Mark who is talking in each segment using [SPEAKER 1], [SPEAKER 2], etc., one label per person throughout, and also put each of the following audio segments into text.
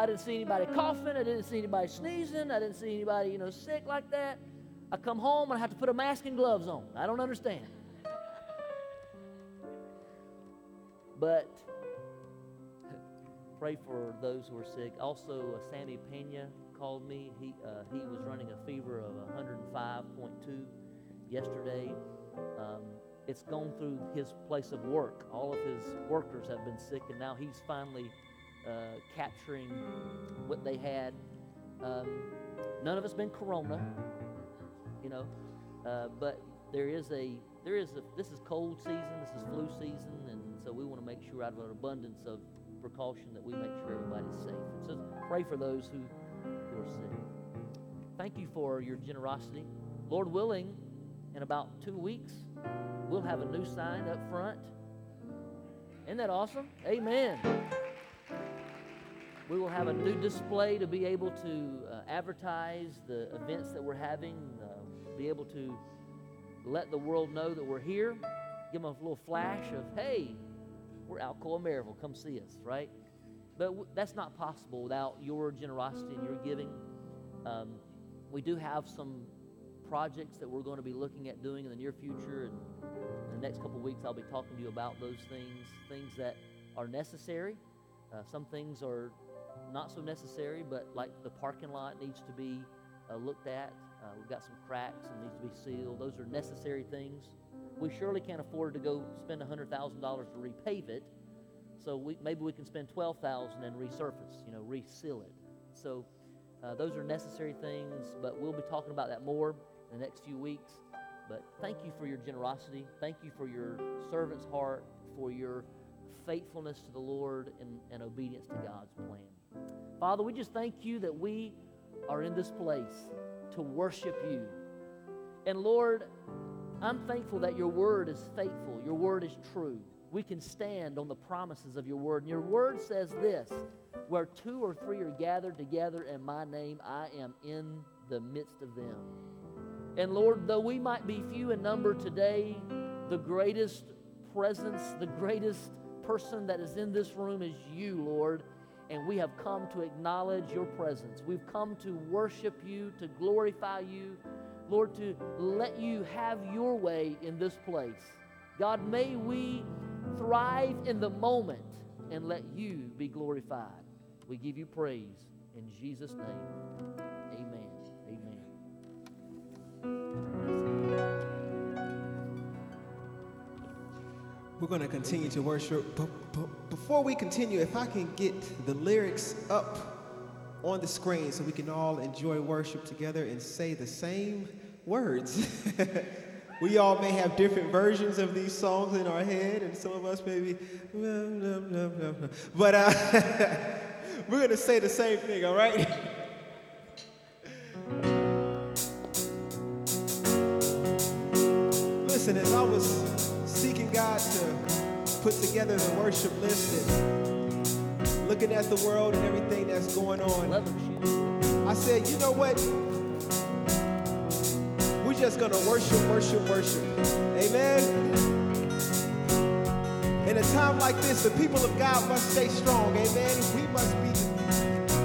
[SPEAKER 1] I didn't see anybody coughing. I didn't see anybody sneezing. I didn't see anybody, you know, sick like that. I come home and I have to put a mask and gloves on. I don't understand. But pray for those who are sick. Also, uh, Sammy Pena called me. He, uh, he was running a fever of 105.2 yesterday. Um, it's gone through his place of work. All of his workers have been sick, and now he's finally uh, capturing what they had. Um, none of us been corona, you know, uh, but there is a there is a this is cold season, this is flu season, and so we want to make sure out of an abundance of precaution that we make sure everybody's safe. So pray for those who, who are sick. Thank you for your generosity. Lord willing, in about two weeks, we'll have a new sign up front. Isn't that awesome? Amen. We will have a new display to be able to uh, advertise the events that we're having, uh, be able to let the world know that we're here, give them a little flash of, hey, we're Alcoa Maryville. Come see us, right? But w- that's not possible without your generosity and your giving. Um, we do have some projects that we're going to be looking at doing in the near future, and in the next couple weeks, I'll be talking to you about those things, things that are necessary. Uh, some things are not so necessary, but like the parking lot needs to be uh, looked at. Uh, we've got some cracks and needs to be sealed. Those are necessary things. We surely can't afford to go spend $100,000 to repave it. So we, maybe we can spend 12000 and resurface, you know, reseal it. So uh, those are necessary things, but we'll be talking about that more in the next few weeks. But thank you for your generosity. Thank you for your servant's heart, for your faithfulness to the Lord and, and obedience to God's plan. Father, we just thank you that we are in this place to worship you. And Lord, I'm thankful that your word is faithful, your word is true. We can stand on the promises of your word. And your word says this where two or three are gathered together in my name, I am in the midst of them. And Lord, though we might be few in number today, the greatest presence, the greatest person that is in this room is you, Lord. And we have come to acknowledge your presence. We've come to worship you, to glorify you, Lord, to let you have your way in this place. God, may we thrive in the moment and let you be glorified. We give you praise in Jesus' name. Amen. Amen.
[SPEAKER 2] We're going to continue to worship. Before we continue, if I can get the lyrics up on the screen so we can all enjoy worship together and say the same words. we all may have different versions of these songs in our head, and some of us maybe, but uh, we're going to say the same thing, all right? Listen, as I was seeking God to put together the worship list and looking at the world and everything that's going on, I said, you know what? We're just going to worship, worship, worship. Amen. In a time like this, the people of God must stay strong. Amen. We must be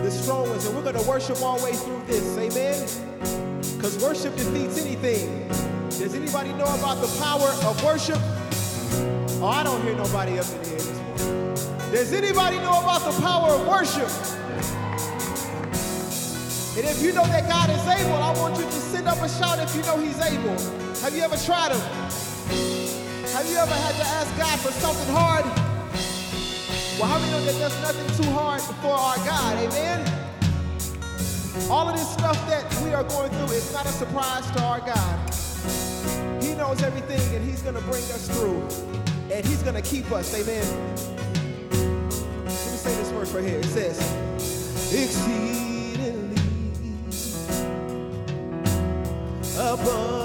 [SPEAKER 2] the strong ones, and we're going to worship our way through this. Amen. Because worship defeats anything. Does anybody know about the power of worship? Oh, I don't hear nobody up in here this morning. Does anybody know about the power of worship? And if you know that God is able, I want you to send up a shout if you know He's able. Have you ever tried Him? Have you ever had to ask God for something hard? Well, how many know that there's nothing too hard for our God? Amen? All of this stuff that we are going through is not a surprise to our God. He knows everything and He's going to bring us through. And He's going to keep us. Amen? Let me say this verse right here. It says, exceedingly abundantly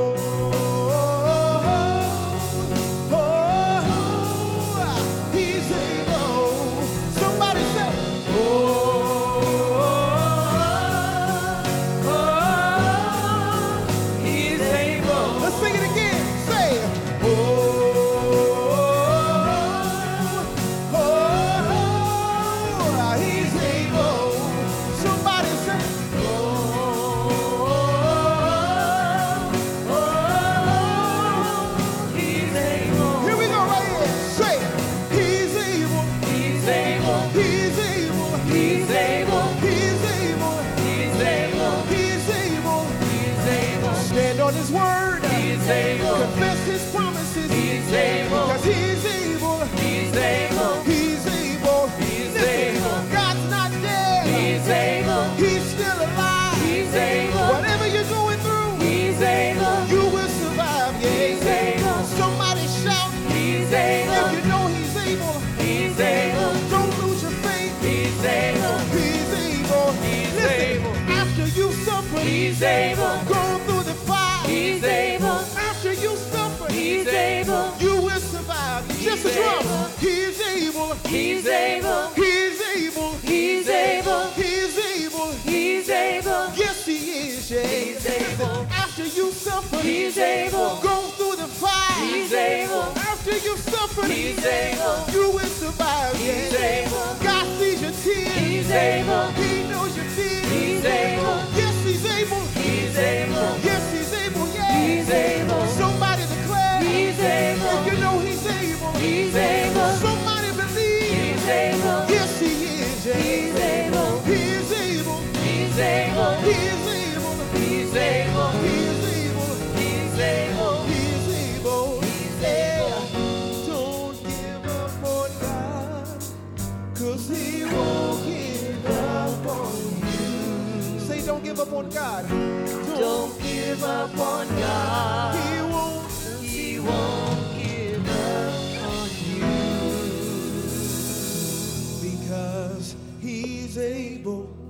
[SPEAKER 2] He's able. He's able. He's able. He's able. He's able. Yes, he is. Yeah.
[SPEAKER 3] He's able.
[SPEAKER 2] After you suffer,
[SPEAKER 3] he's able.
[SPEAKER 2] Go through the fire.
[SPEAKER 3] He's able.
[SPEAKER 2] After you suffer,
[SPEAKER 3] he's able.
[SPEAKER 2] You will survive.
[SPEAKER 3] He's able.
[SPEAKER 2] God sees your tears.
[SPEAKER 3] He's able.
[SPEAKER 2] He knows your fears.
[SPEAKER 3] He's able.
[SPEAKER 2] Yes, he's able.
[SPEAKER 3] He's able.
[SPEAKER 2] Yes, he's able. Yeah.
[SPEAKER 3] He's able.
[SPEAKER 2] Somebody declare.
[SPEAKER 3] He's able.
[SPEAKER 2] You know he's able.
[SPEAKER 3] He's able.
[SPEAKER 2] Somebody God. Don't give up on God. He won't.
[SPEAKER 3] He won't.
[SPEAKER 2] able.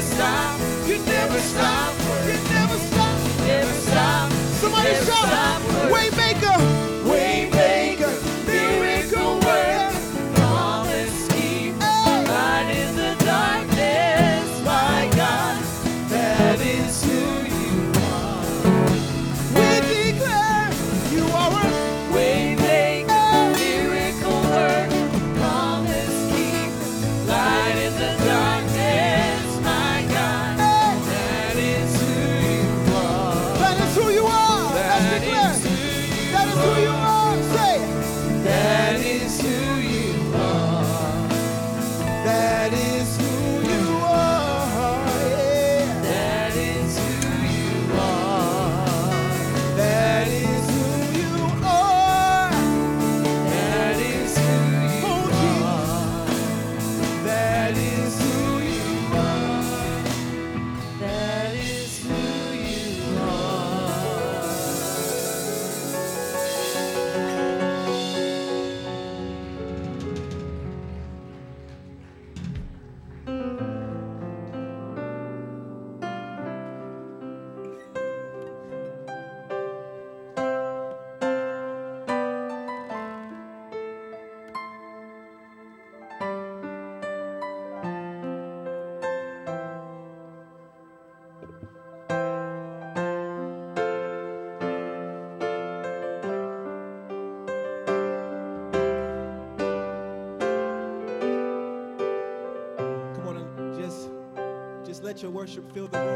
[SPEAKER 3] Stop. Worship fill the room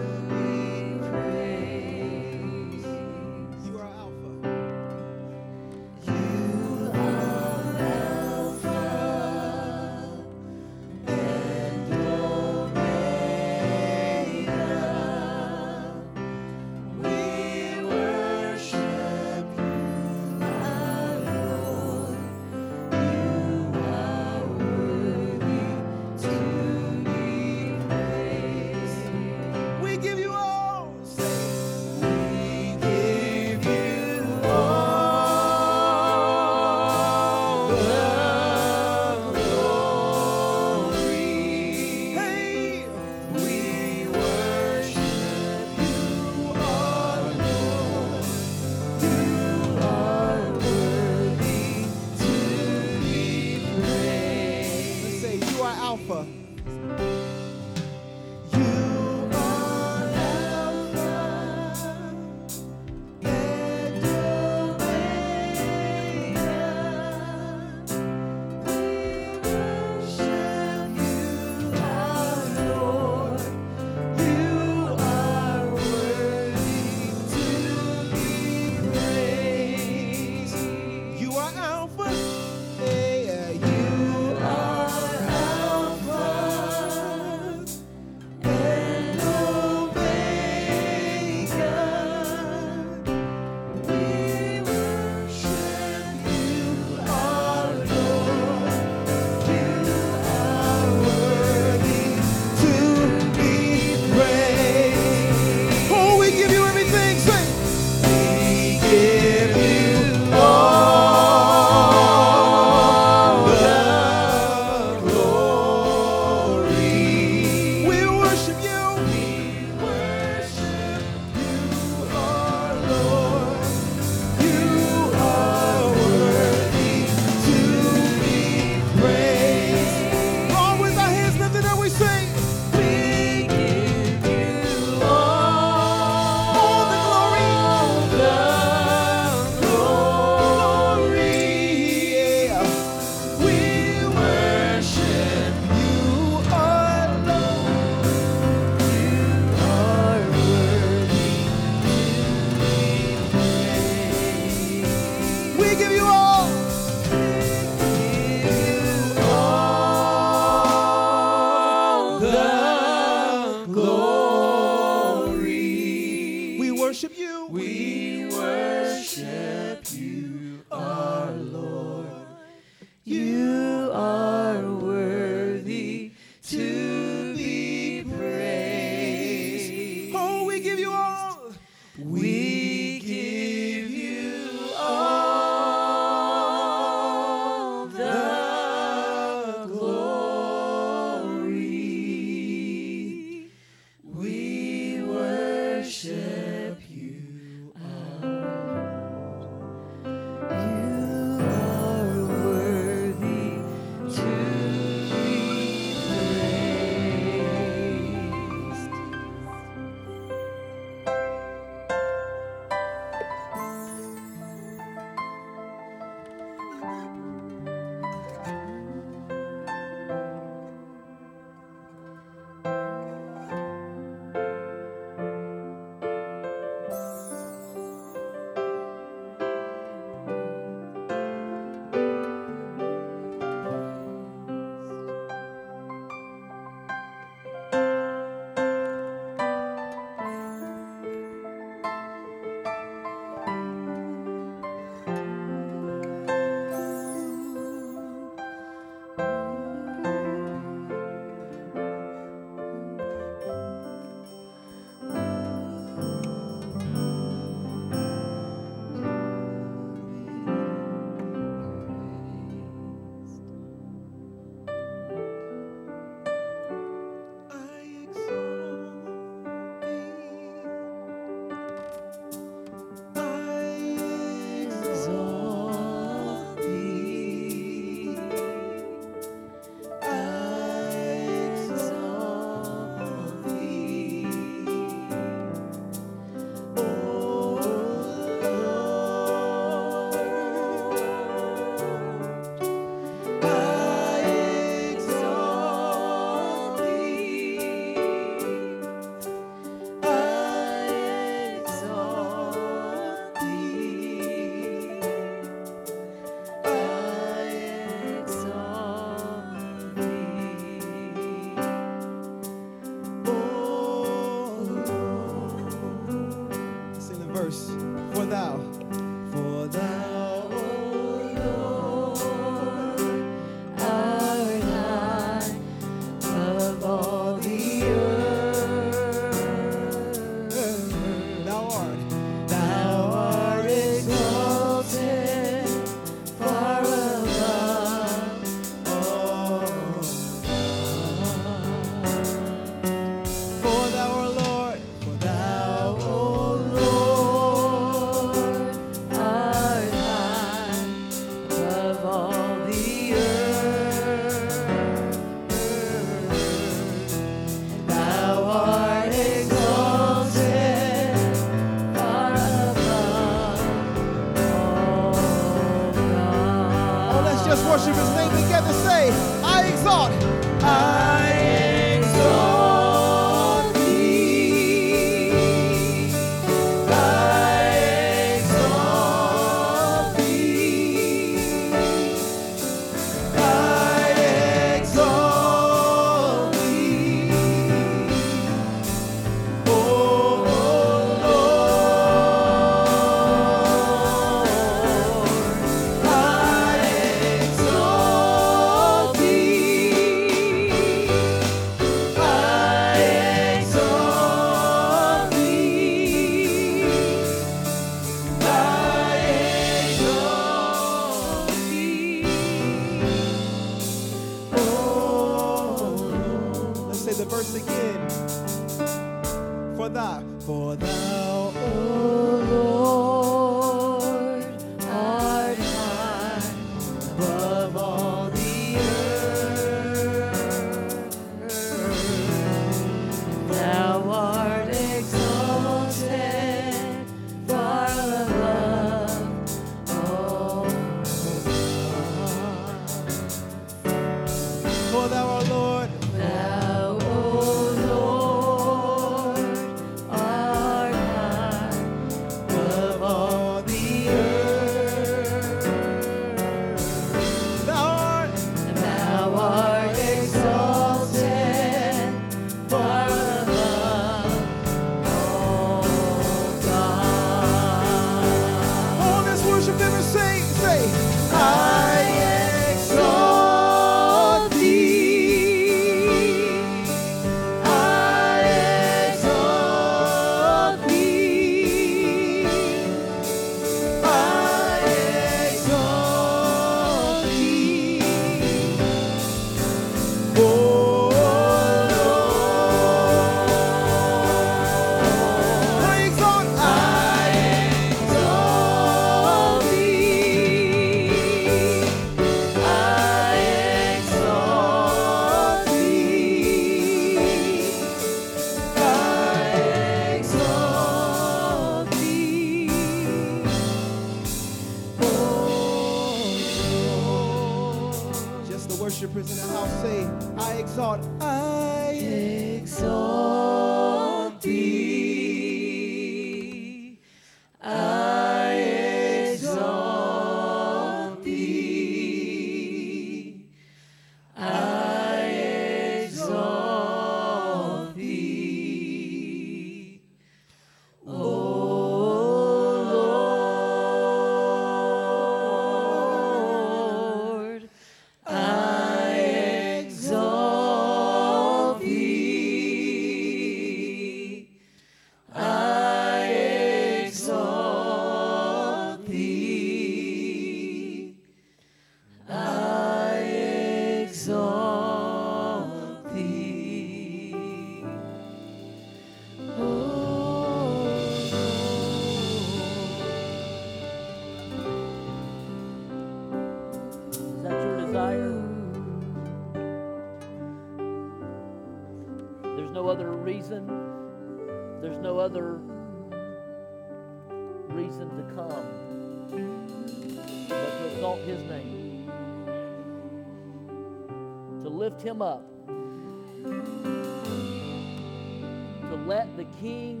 [SPEAKER 1] let the King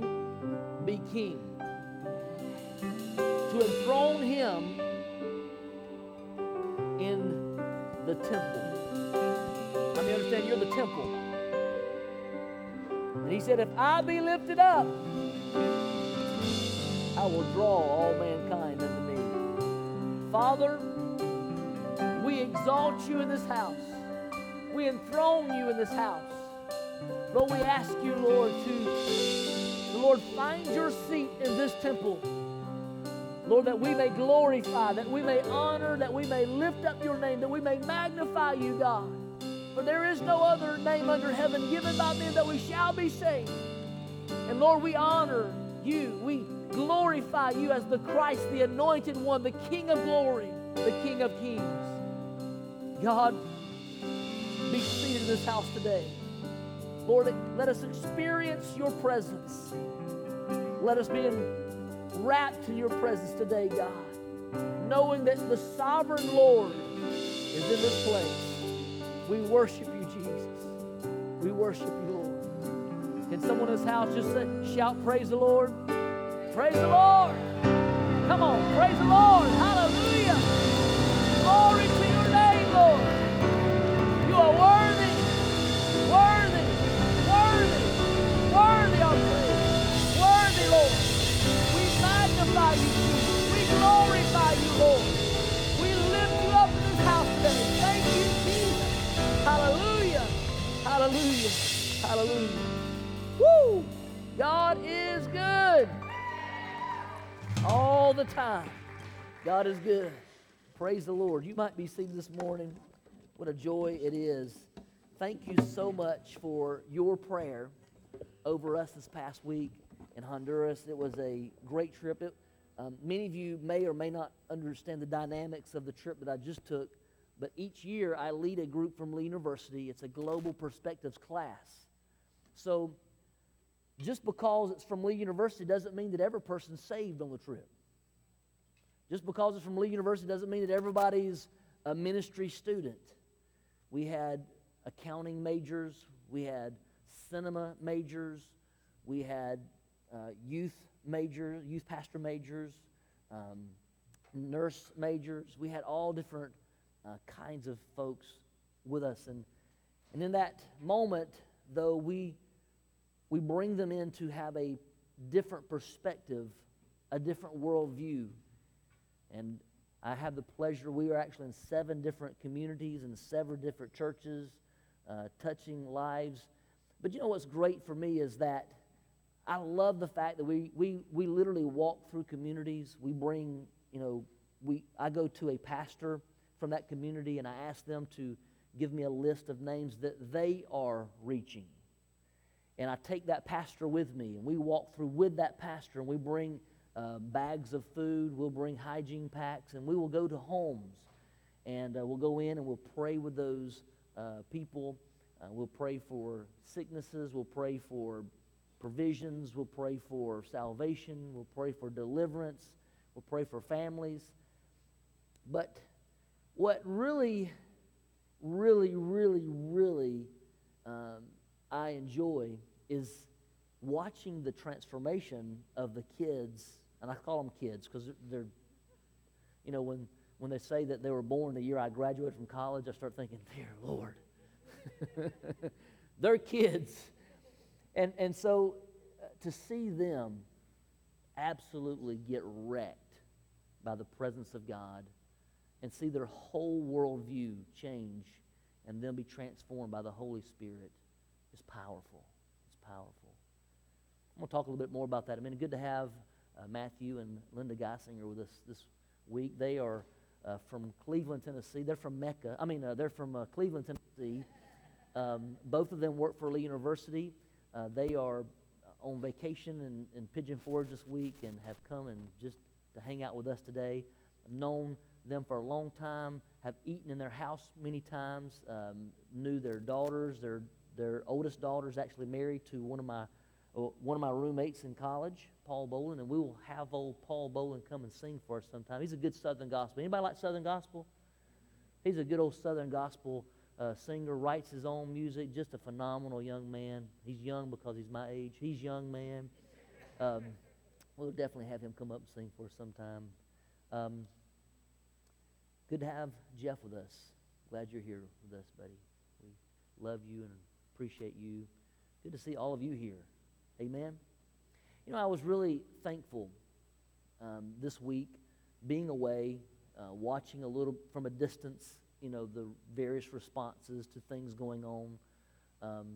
[SPEAKER 1] be King, to enthrone Him in the temple. I mean, understand you're the temple. And he said, If I be lifted up, I will draw all mankind unto me. Father, we exalt you in this house. We enthrone you in this house. Lord, we ask you, Lord, to, Lord, find your seat in this temple. Lord, that we may glorify, that we may honor, that we may lift up your name, that we may magnify you, God. For there is no other name under heaven given by men that we shall be saved. And Lord, we honor you. We glorify you as the Christ, the anointed one, the King of glory, the King of kings. God, be seated in this house today. Lord, let us experience your presence. Let us be wrapped in your presence today, God, knowing that the sovereign Lord is in this place. We worship you, Jesus. We worship you, Lord. Can someone in this house just say, shout, praise the Lord? Praise the Lord. Come on, praise the Lord. Hallelujah. Glory to your name, Lord. Hallelujah. Hallelujah. Woo! God is good. All the time. God is good. Praise the Lord. You might be seated this morning. What a joy it is thank you so much for your prayer over us this past week in Honduras. It was a great trip. It, um, many of you may or may not understand the dynamics of the trip that I just took, but each year I lead a group from Lee University. It's a Global Perspectives class. So just because it's from Lee University doesn't mean that every person's saved on the trip. Just because it's from Lee University doesn't mean that everybody's a ministry student. We had accounting majors, we had cinema majors, we had uh, youth majors, youth pastor majors, um, nurse majors. We had all different uh, kinds of folks with us. And, and in that moment, though, we we bring them in to have a different perspective, a different worldview. And I have the pleasure, we are actually in seven different communities and seven different churches, uh, touching lives. But you know what's great for me is that I love the fact that we, we, we literally walk through communities. We bring, you know, we, I go to a pastor from that community and I ask them to give me a list of names that they are reaching and I take that pastor with me, and we walk through with that pastor, and we bring uh, bags of food, we'll bring hygiene packs, and we will go to homes, and uh, we'll go in and we'll pray with those uh, people. Uh, we'll pray for sicknesses, we'll pray for provisions, we'll pray for salvation, we'll pray for deliverance, we'll pray for families. But what really, really, really, really um, I enjoy is watching the transformation of the kids, and I call them kids because they're, you know, when, when they say that they were born the year I graduated from college, I start thinking, dear Lord, they're kids. And, and so uh, to see them absolutely get wrecked by the presence of God and see their whole worldview change and then be transformed by the Holy Spirit is powerful. It's powerful. I'm going to talk a little bit more about that. I mean, good to have uh, Matthew and Linda Geisinger with us this week. They are uh, from Cleveland, Tennessee. They're from Mecca. I mean, uh, they're from uh, Cleveland, Tennessee. Um, both of them work for Lee University. Uh, they are uh, on vacation in, in Pigeon Forge this week and have come and just to hang out with us today. I've known them for a long time, have eaten in their house many times, um, knew their daughters, their their oldest daughter is actually married to one of my uh, one of my roommates in college, Paul Bolin, and we will have old Paul Bolin come and sing for us sometime. He's a good Southern gospel. Anybody like Southern gospel? He's a good old Southern gospel uh, singer. Writes his own music. Just a phenomenal young man. He's young because he's my age. He's young man. Um, we'll definitely have him come up and sing for us sometime. Um, good to have Jeff with us. Glad you're here with us, buddy. We love you and Appreciate you. Good to see all of you here. Amen. You know, I was really thankful um, this week being away, uh, watching a little from a distance, you know, the various responses to things going on, um,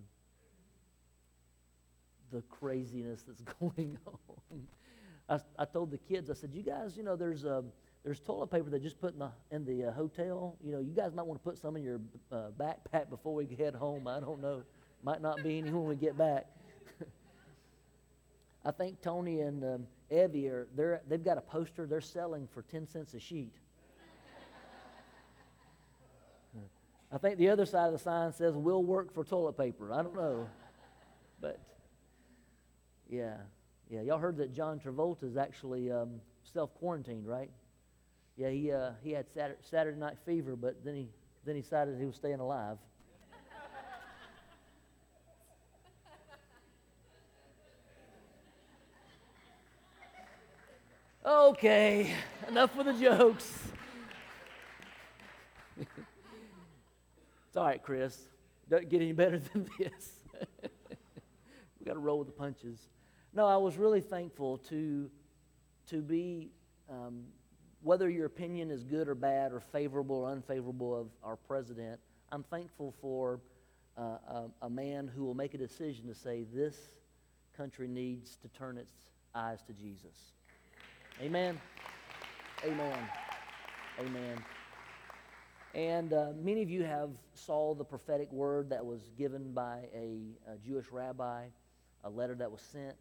[SPEAKER 1] the craziness that's going on. I, I told the kids, I said, you guys, you know, there's a. There's toilet paper they just put in the in the uh, hotel. You know, you guys might want to put some in your uh, backpack before we head home. I don't know. Might not be any when we get back. I think Tony and um, Evie are they're, they've got a poster they're selling for 10 cents a sheet. I think the other side of the sign says, We'll work for toilet paper. I don't know. But yeah, yeah. Y'all heard that John Travolta is actually um, self quarantined, right? Yeah, he, uh, he had Saturday, night fever, but then he, then he decided he was staying alive. Okay, enough with the jokes. it's all right, Chris. Doesn't get any better than this. we got to roll with the punches. No, I was really thankful to to be um, whether your opinion is good or bad or favorable or unfavorable of our president, I'm thankful for uh, a, a, man who will make a decision to say this country needs to turn its eyes to Jesus. Amen. Amen. Amen. And uh, many of you have saw the prophetic word that was given by a, a Jewish rabbi, a letter that was sent.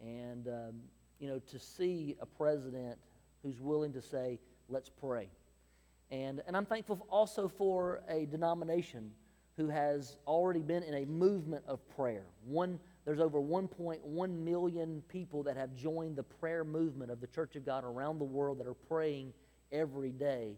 [SPEAKER 1] And, um, you know, to see a president who's willing to say, let's pray. And, and I'm thankful also for a denomination who has already been in a movement of prayer. One, there's over 1.1 million people that have joined the prayer movement of the Church of God around the world that are praying every day.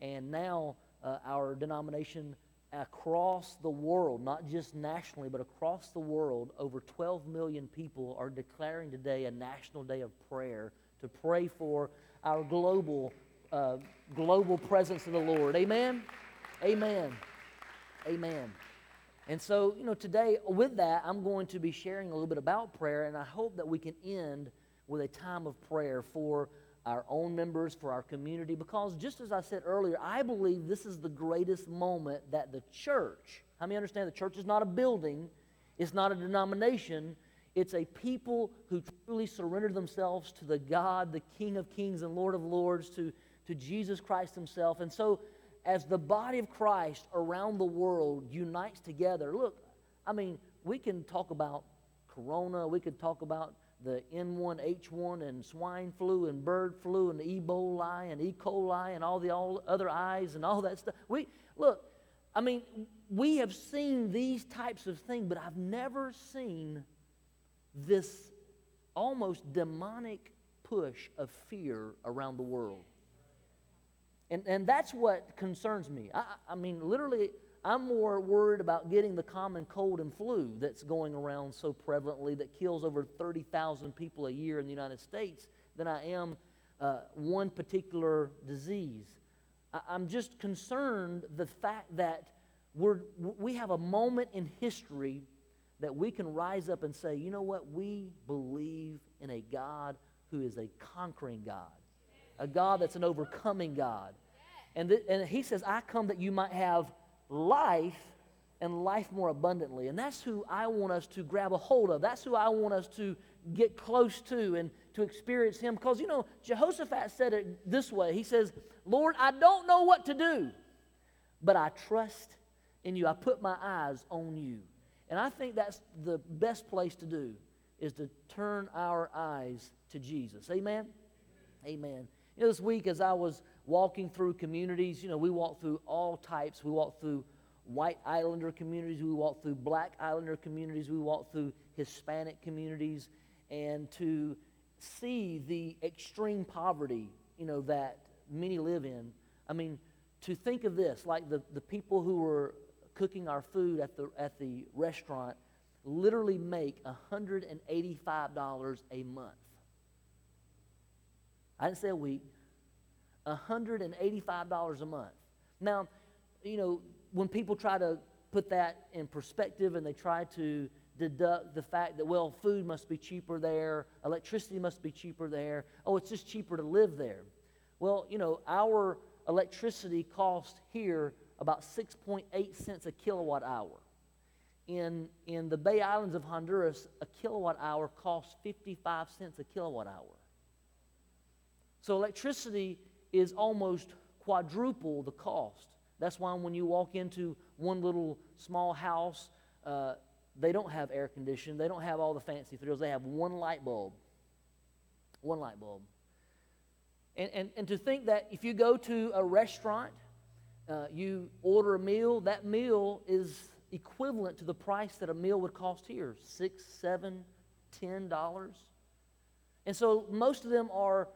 [SPEAKER 1] And now uh, our denomination across the world, not just nationally, but across the world, over 12 million people are declaring today a national day of prayer to pray for our global, uh, global presence of the Lord. Amen? Amen. Amen. And so, you know, today with that, I'm going to be sharing a little bit about prayer, and I hope that we can end with a time of prayer for our own members, for our community, because just as I said earlier, I believe this is the greatest moment that the church, how many understand the church is not a building, it's not a denomination, it's a people who truly surrender themselves to the God, the King of kings and Lord of lords, to, to Jesus Christ Himself. And so, as the body of Christ around the world unites together, look, I mean, we can talk about corona, we could talk about the N1H1 and swine flu and bird flu and Ebola and E. coli and all the all other eyes and all that stuff. We look, I mean, we have seen these types of things, but I've never seen this almost demonic push of fear around the world. And, and that's what concerns me. I, I mean, literally, I'm more worried about getting the common cold and flu that's going around so prevalently that kills over 30,000 people a year in the United States than I am uh, one particular disease. I, I'm just concerned the fact that we're, we have a moment in history that we can rise up and say, you know what? We believe in a God who is a conquering God, a God that's an overcoming God. And, th- and he says, I come that you might have life and life more abundantly. And that's who I want us to grab a hold of. That's who I want us to get close to and to experience him. Because, you know, Jehoshaphat said it this way He says, Lord, I don't know what to do, but I trust in you. I put my eyes on you. And I think that's the best place to do is to turn our eyes to Jesus. Amen? Amen. You know, this week as I was walking through communities. You know, we walk through all types. We walk through white islander communities, we walk through black islander communities, we walk through Hispanic communities, and to see the extreme poverty, you know, that many live in. I mean, to think of this, like the, the people who were cooking our food at the, at the restaurant literally make $185 a month. I didn't say a week, $185 a month. Now, you know, when people try to put that in perspective and they try to deduct the fact that, well, food must be cheaper there, electricity must be cheaper there, oh, it's just cheaper to live there. Well, you know, our electricity cost here about 6.8 cents a kilowatt hour. In, in the Bay Islands of Honduras, a kilowatt hour costs 55 cents a kilowatt hour. So electricity is almost quadruple the cost. That's why when you walk into one little small house, uh, they don't have air conditioning, they don't have all the fancy thrills, they have one light bulb. One light bulb. And, and, and to think that if you go to a restaurant, uh, you order a meal, that meal is equivalent to the price that a meal would cost here six, seven, ten dollars. And so most of them are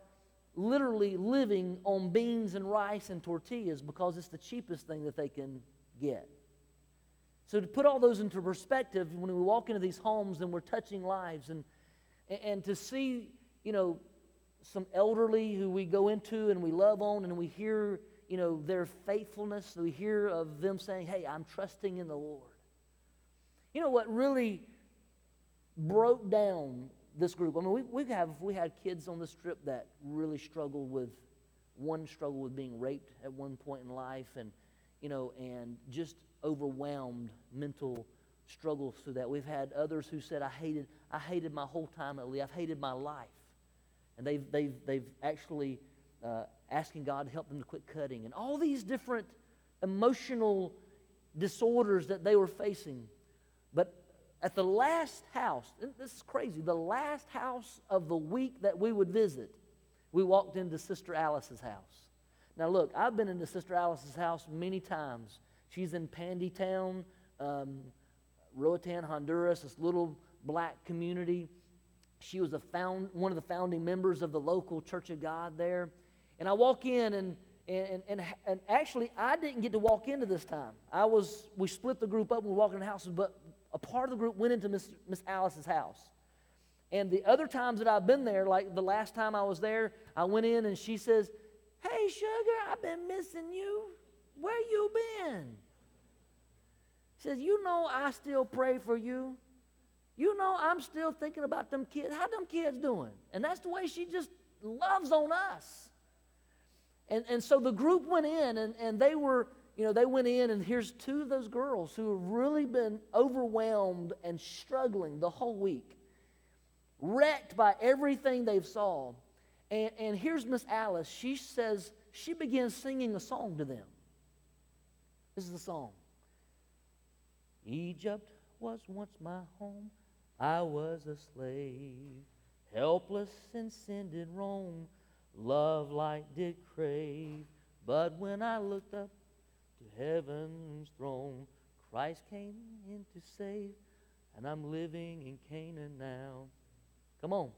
[SPEAKER 1] literally living on beans and rice and tortillas because it's the cheapest thing that they can get. So, to put all those into perspective, when we walk into these homes and we're touching lives, and, and to see, you know, some elderly who we go into and we love on, and we hear, you know, their faithfulness, we hear of them saying, Hey, I'm trusting in the Lord. You know what really broke down this group. I mean, we, we have we had kids on this trip that really struggled with one struggle with being raped at one point in life, and you know, and just overwhelmed mental struggles through that. We've had others who said, "I hated I hated my whole time at Lee. I've hated my life," and they've they've they've actually uh, asking God to help them to quit cutting, and all these different emotional disorders that they were facing. But at the last house, this is crazy, the last house of the week that we would visit, we walked into Sister Alice's house. Now, look, I've been into Sister Alice's house many times. She's in Pandy Town, um, Roatan, Honduras, this little black community. She was a found, one of the founding members of the local Church of God there. And I walk in, and, and, and, and actually, I didn't get to walk into this time. I was, we split the group up and we walked in the houses, but a part of the group went into Miss, Miss Alice's house. And the other times that I've been there, like the last time I was there, I went in and she says, Hey, sugar, I've been missing you. Where you been? She says, You know I still pray for you. You know I'm still thinking about them kids. How them kids doing? And that's the way she just loves on us. And, and so the group went in and, and they were, you know, they went in and here's two of those girls who have really been overwhelmed and struggling the whole week, wrecked by everything they've saw. And, and here's Miss Alice. She says, she begins singing a song to them. This is the song. Egypt was once my home. I was a slave, helpless and sin did roam. Love light did crave. But when I looked up to heaven's throne, Christ came in to save, and I'm living in Canaan now. Come on.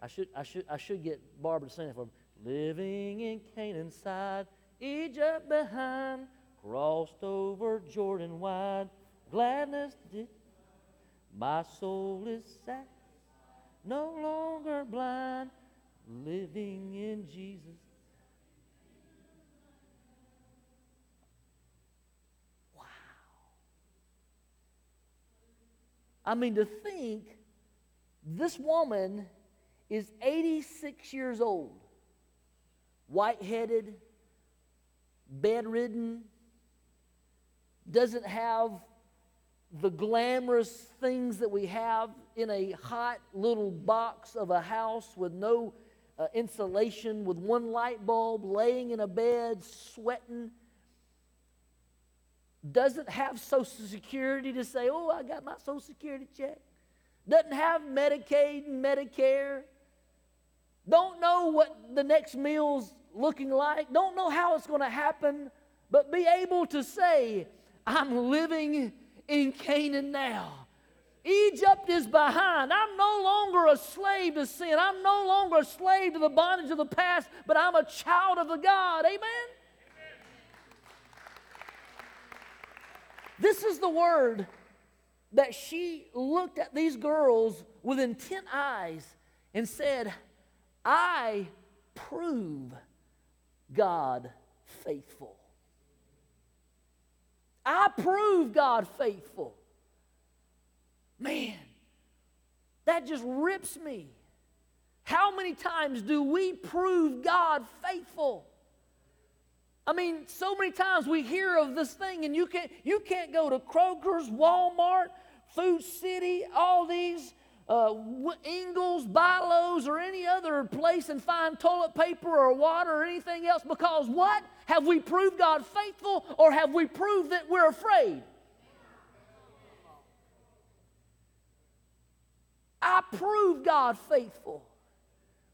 [SPEAKER 1] I should, I should, I should get Barbara to sing it for me. Living in Canaan side, Egypt behind, crossed over Jordan wide. Gladness did. My soul is sad, no longer blind, living in Jesus. Wow. I mean, to think this woman is 86 years old, white headed, bedridden, doesn't have the glamorous things that we have in a hot little box of a house with no uh, insulation, with one light bulb, laying in a bed, sweating. Doesn't have Social Security to say, oh, I got my Social Security check. Doesn't have Medicaid and Medicare don't know what the next meal's looking like, don't know how it's going to happen, but be able to say, I'm living in Canaan now. Egypt is behind. I'm no longer a slave to sin. I'm no longer a slave to the bondage of the past, but I'm a child of the God. Amen? This is the word that she looked at these girls with intent eyes and said, I prove God faithful. I prove God faithful. Man, that just rips me. How many times do we prove God faithful? I mean, so many times we hear of this thing, and you can't, you can't go to Kroger's, Walmart, Food City, all these uh, Ingles, Bi-Lo's, or any other place and find toilet paper or water or anything else because what? Have we proved God faithful or have we proved that we're afraid? I prove God faithful.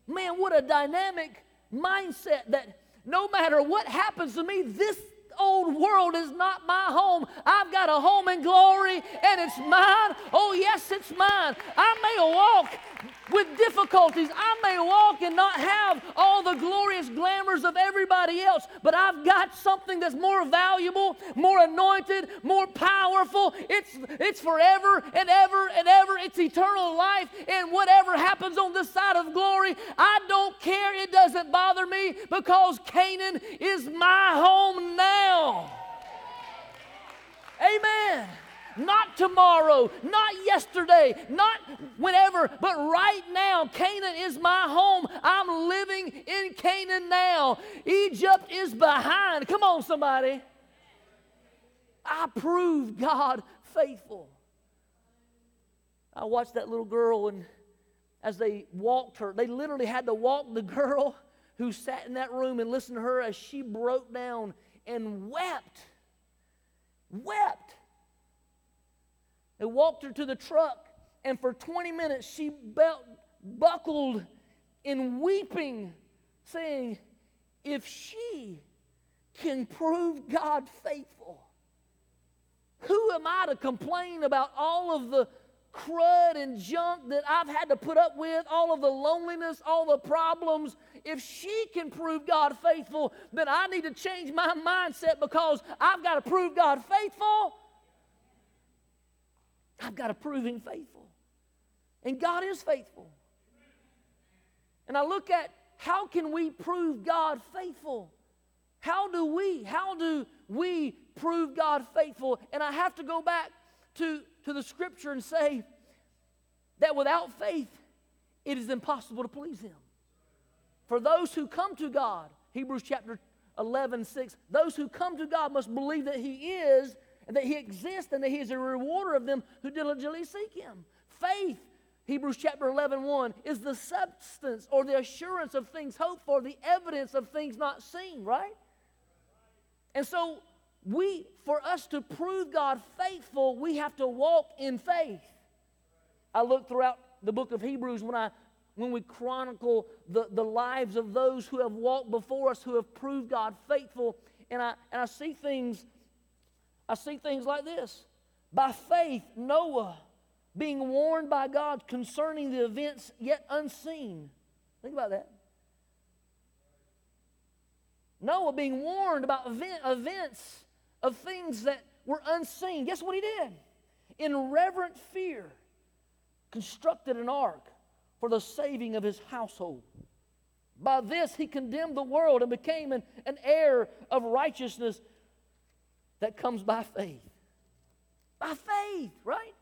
[SPEAKER 1] Man, what a dynamic mindset that no matter what happens to me, this old world is not my home. I've got a home in glory and it's mine. Oh, yes, it's mine. I may walk with difficulties. I may walk and not have all the glorious glamours of everybody else, but I've got something that's more valuable, more anointed, more powerful. It's, it's forever and ever and ever. It's eternal life. And whatever happens on this side of glory, I don't care. It doesn't bother me because Canaan is my home now. Amen. Not tomorrow, not yesterday, not whenever, but right now. Canaan is my home. I'm living in Canaan now. Egypt is behind. Come on, somebody. I prove God faithful. I watched that little girl, and as they walked her, they literally had to walk the girl who sat in that room and listened to her as she broke down and wept. Wept. They walked her to the truck, and for 20 minutes she belt, buckled in weeping, saying, If she can prove God faithful, who am I to complain about all of the crud and junk that I've had to put up with, all of the loneliness, all the problems, if she can prove God faithful, then I need to change my mindset because I've got to prove God faithful. I've got to prove Him faithful. And God is faithful. And I look at how can we prove God faithful? How do we, how do we prove God faithful? And I have to go back to to the scripture and say that without faith, it is impossible to please Him. For those who come to God, Hebrews chapter 11, 6, those who come to God must believe that He is, that He exists, and that He is a rewarder of them who diligently seek Him. Faith, Hebrews chapter 11, 1, is the substance or the assurance of things hoped for, the evidence of things not seen, right? And so we, for us to prove God faithful, we have to walk in faith. I look throughout the book of Hebrews when I when we chronicle the, the lives of those who have walked before us, who have proved God faithful, and I and I see things, I see things like this. By faith, Noah, being warned by God concerning the events yet unseen. Think about that. Noah being warned about event, events of things that were unseen. Guess what he did? In reverent fear, constructed an ark for the saving of his household. By this, he condemned the world and became an, an heir of righteousness that comes by faith. By faith, right?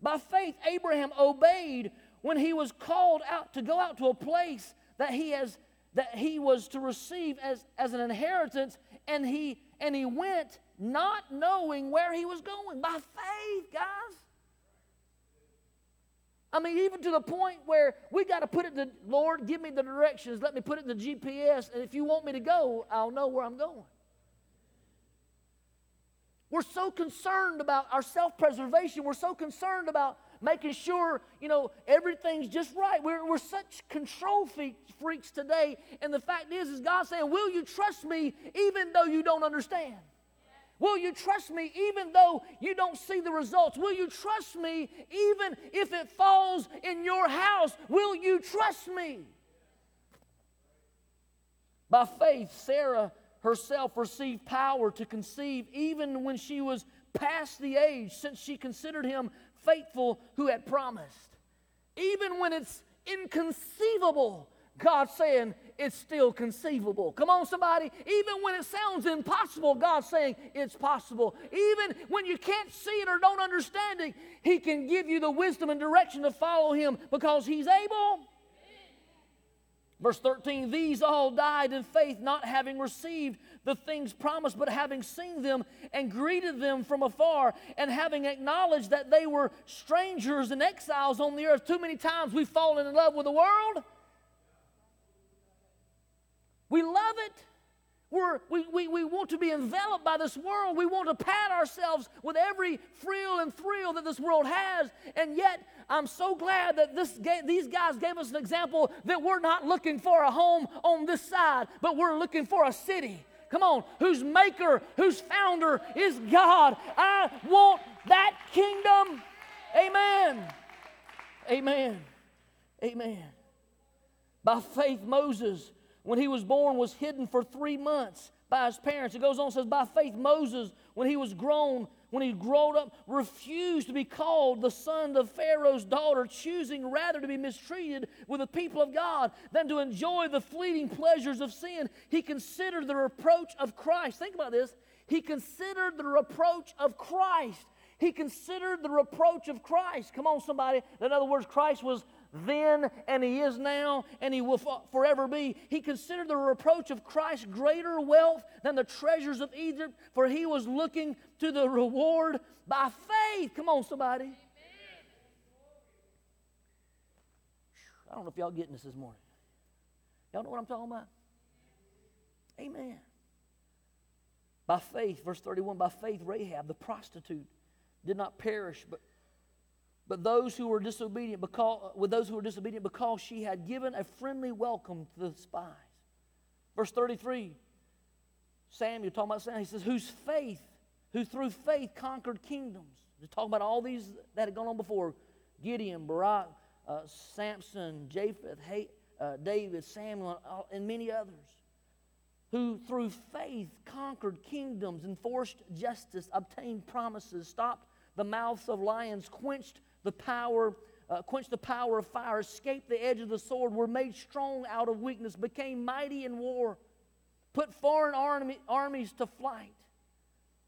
[SPEAKER 1] By faith, Abraham obeyed when he was called out to go out to a place that he has that he was to receive as, as an inheritance, and he and he went not knowing where he was going by faith, guys. I mean, even to the point where we got to put it to, Lord, give me the directions. Let me put it in the GPS. And if you want me to go, I'll know where I'm going. We're so concerned about our self preservation. We're so concerned about making sure, you know, everything's just right. We're, we're such control freaks today. And the fact is, is God saying, Will you trust me even though you don't understand? Will you trust me even though you don't see the results? Will you trust me even if it falls in your house? Will you trust me? By faith, Sarah herself received power to conceive even when she was past the age, since she considered him faithful who had promised. Even when it's inconceivable God's saying it's still conceivable. Come on, somebody. Even when it sounds impossible, God's saying it's possible. Even when you can't see it or don't understand it, He can give you the wisdom and direction to follow Him because He's able. Verse 13, these all died in faith, not having received the things promised, but having seen them and greeted them from afar, and having acknowledged that they were strangers and exiles on the earth. Too many times we've fallen in love with the world we love it. We're, we, we, we want to be enveloped by this world. We want to pat ourselves with every frill and thrill that this world has. And yet, I'm so glad that this, these guys gave us an example that we're not looking for a home on this side, but we're looking for a city. Come on, whose maker, whose founder is God. I want that kingdom. Amen. Amen. Amen. By faith, Moses when he was born, was hidden for three months by his parents. It goes on, says, By faith, Moses, when he was grown, when he grew up, refused to be called the son of Pharaoh's daughter, choosing rather to be mistreated with the people of God than to enjoy the fleeting pleasures of sin. He considered the reproach of Christ. Think about this. He considered the reproach of Christ. He considered the reproach of Christ. Come on, somebody. In other words, Christ was then and he is now and he will forever be. He considered the reproach of Christ greater wealth than the treasures of Egypt, for he was looking to the reward by faith. Come on, somebody. I don't know if y'all getting this this morning. Y'all know what I'm talking about? Amen. By faith, verse 31, by faith, Rahab, the prostitute, did not perish, but, but those who were disobedient, because, with those who were disobedient, because she had given a friendly welcome to the spies. Verse 33, Samuel talking about Samuel, he says, whose faith, who through faith conquered kingdoms. He's talking about all these that had gone on before Gideon, Barak, uh, Samson, Japheth, uh, David, Samuel, and many others who through faith conquered kingdoms, enforced justice, obtained promises, stopped the mouths of lions, quenched the power, uh, quenched the power of fire, escaped the edge of the sword, were made strong out of weakness, became mighty in war, put foreign army, armies to flight.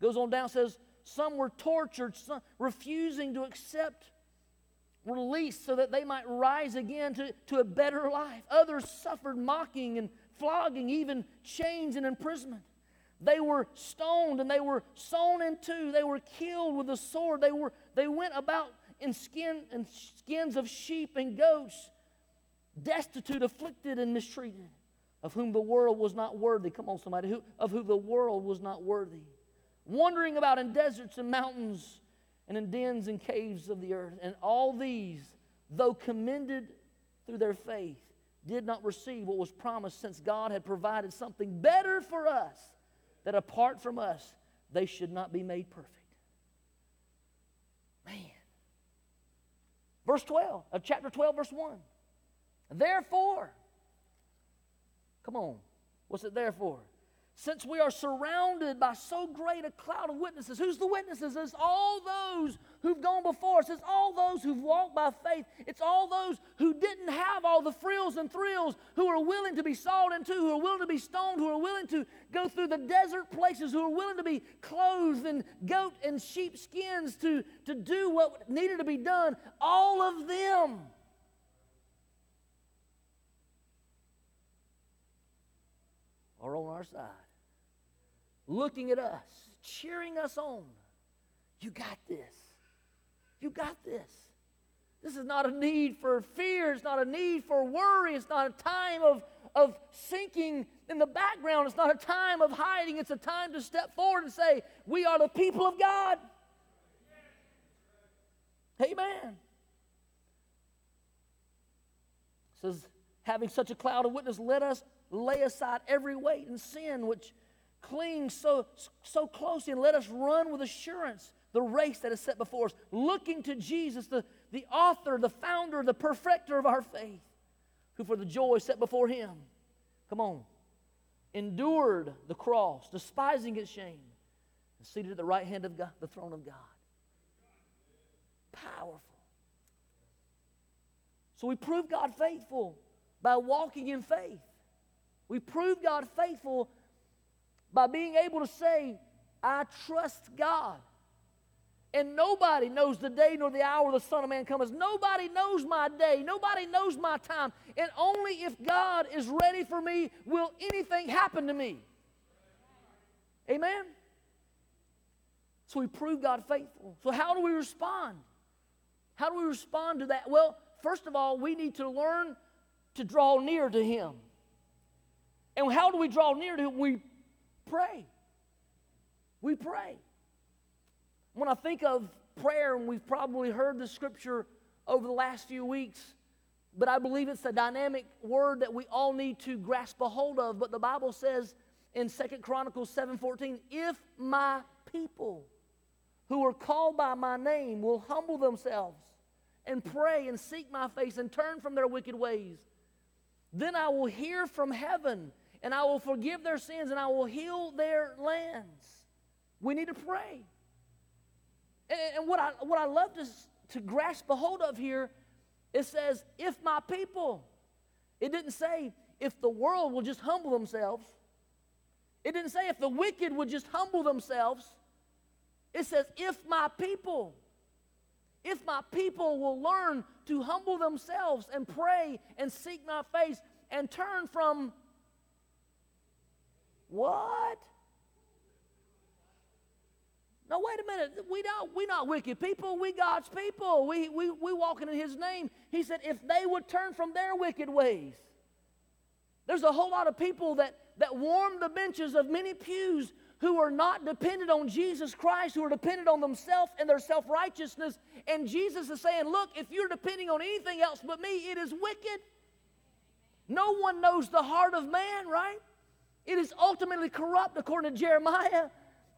[SPEAKER 1] Goes on down, says, some were tortured, some refusing to accept release so that they might rise again to, to a better life. Others suffered mocking and flogging, even chains and imprisonment. They were stoned and they were sawn in two. They were killed with a sword. They, were, they went about in skin and skins of sheep and goats, destitute, afflicted, and mistreated, of whom the world was not worthy. Come on, somebody, who, of whom the world was not worthy. Wandering about in deserts and mountains and in dens and caves of the earth. And all these, though commended through their faith, did not receive what was promised since God had provided something better for us, that apart from us, they should not be made perfect. Man. Verse 12 of chapter 12, verse 1. Therefore, come on, what's it there for? Since we are surrounded by so great a cloud of witnesses. Who's the witnesses? It's all those who've gone before us. It's all those who've walked by faith. It's all those who didn't have all the frills and thrills, who are willing to be sawed into, who are willing to be stoned, who are willing to go through the desert places, who are willing to be clothed in goat and sheep skins to, to do what needed to be done. All of them. Are on our side looking at us, cheering us on. You got this. You got this. This is not a need for fear. It's not a need for worry. It's not a time of, of sinking in the background. It's not a time of hiding. It's a time to step forward and say, We are the people of God. Amen. It says, having such a cloud of witness, let us lay aside every weight and sin which cling so, so closely and let us run with assurance the race that is set before us, looking to Jesus, the, the author, the founder, the perfecter of our faith, who for the joy set before him, come on, endured the cross, despising its shame, and seated at the right hand of God, the throne of God. Powerful. So we prove God faithful by walking in faith. We prove God faithful by being able to say, I trust God. And nobody knows the day nor the hour the Son of Man comes. Nobody knows my day. Nobody knows my time. And only if God is ready for me will anything happen to me. Amen? So we prove God faithful. So, how do we respond? How do we respond to that? Well, first of all, we need to learn to draw near to Him. And how do we draw near to Him? We pray. We pray. When I think of prayer, and we've probably heard the scripture over the last few weeks, but I believe it's a dynamic word that we all need to grasp a hold of. But the Bible says in Second Chronicles 7:14, if my people who are called by my name will humble themselves and pray and seek my face and turn from their wicked ways, then I will hear from heaven and I will forgive their sins and I will heal their lands. We need to pray. And, and what, I, what I love to, to grasp a hold of here, it says, if my people. It didn't say, if the world will just humble themselves. It didn't say, if the wicked would just humble themselves. It says, if my people. If my people will learn to humble themselves and pray and seek my face and turn from what? No, wait a minute. We don't, we're not wicked people. We God's people. We, we, we walking in His name. He said, if they would turn from their wicked ways, There's a whole lot of people that, that warm the benches of many pews who are not dependent on Jesus Christ, who are dependent on themselves and their self righteousness. And Jesus is saying, Look, if you're depending on anything else but me, it is wicked. No one knows the heart of man, right? It is ultimately corrupt, according to Jeremiah.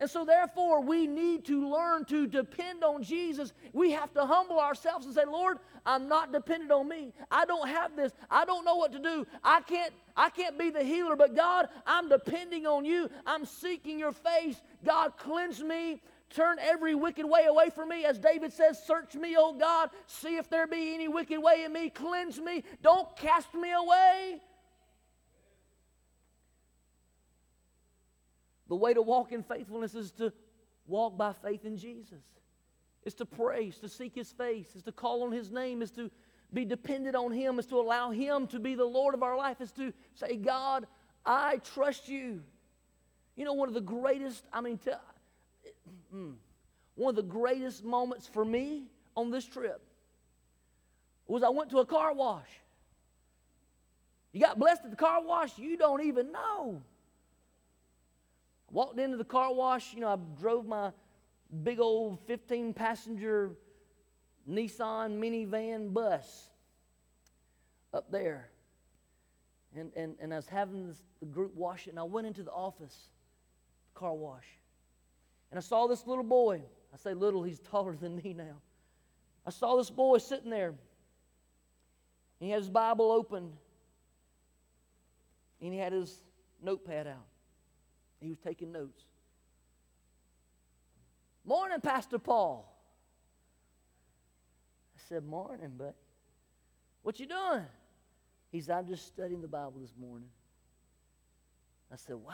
[SPEAKER 1] And so, therefore, we need to learn to depend on Jesus. We have to humble ourselves and say, Lord, I'm not dependent on me. I don't have this. I don't know what to do. I can't, I can't be the healer, but God, I'm depending on you. I'm seeking your face. God, cleanse me. Turn every wicked way away from me. As David says, Search me, O God. See if there be any wicked way in me. Cleanse me. Don't cast me away. The way to walk in faithfulness is to walk by faith in Jesus. It's to pray, it's to seek His face, it's to call on His name, it's to be dependent on Him, it's to allow Him to be the Lord of our life, it's to say, God, I trust you. You know, one of the greatest, I mean, to, mm, one of the greatest moments for me on this trip was I went to a car wash. You got blessed at the car wash, you don't even know. Walked into the car wash, you know, I drove my big old 15 passenger Nissan minivan bus up there. And, and, and I was having this, the group wash it, and I went into the office, car wash. And I saw this little boy. I say little, he's taller than me now. I saw this boy sitting there. He had his Bible open. And he had his notepad out. He was taking notes. Morning, Pastor Paul. I said, Morning, but what you doing? He said, I'm just studying the Bible this morning. I said, Wow.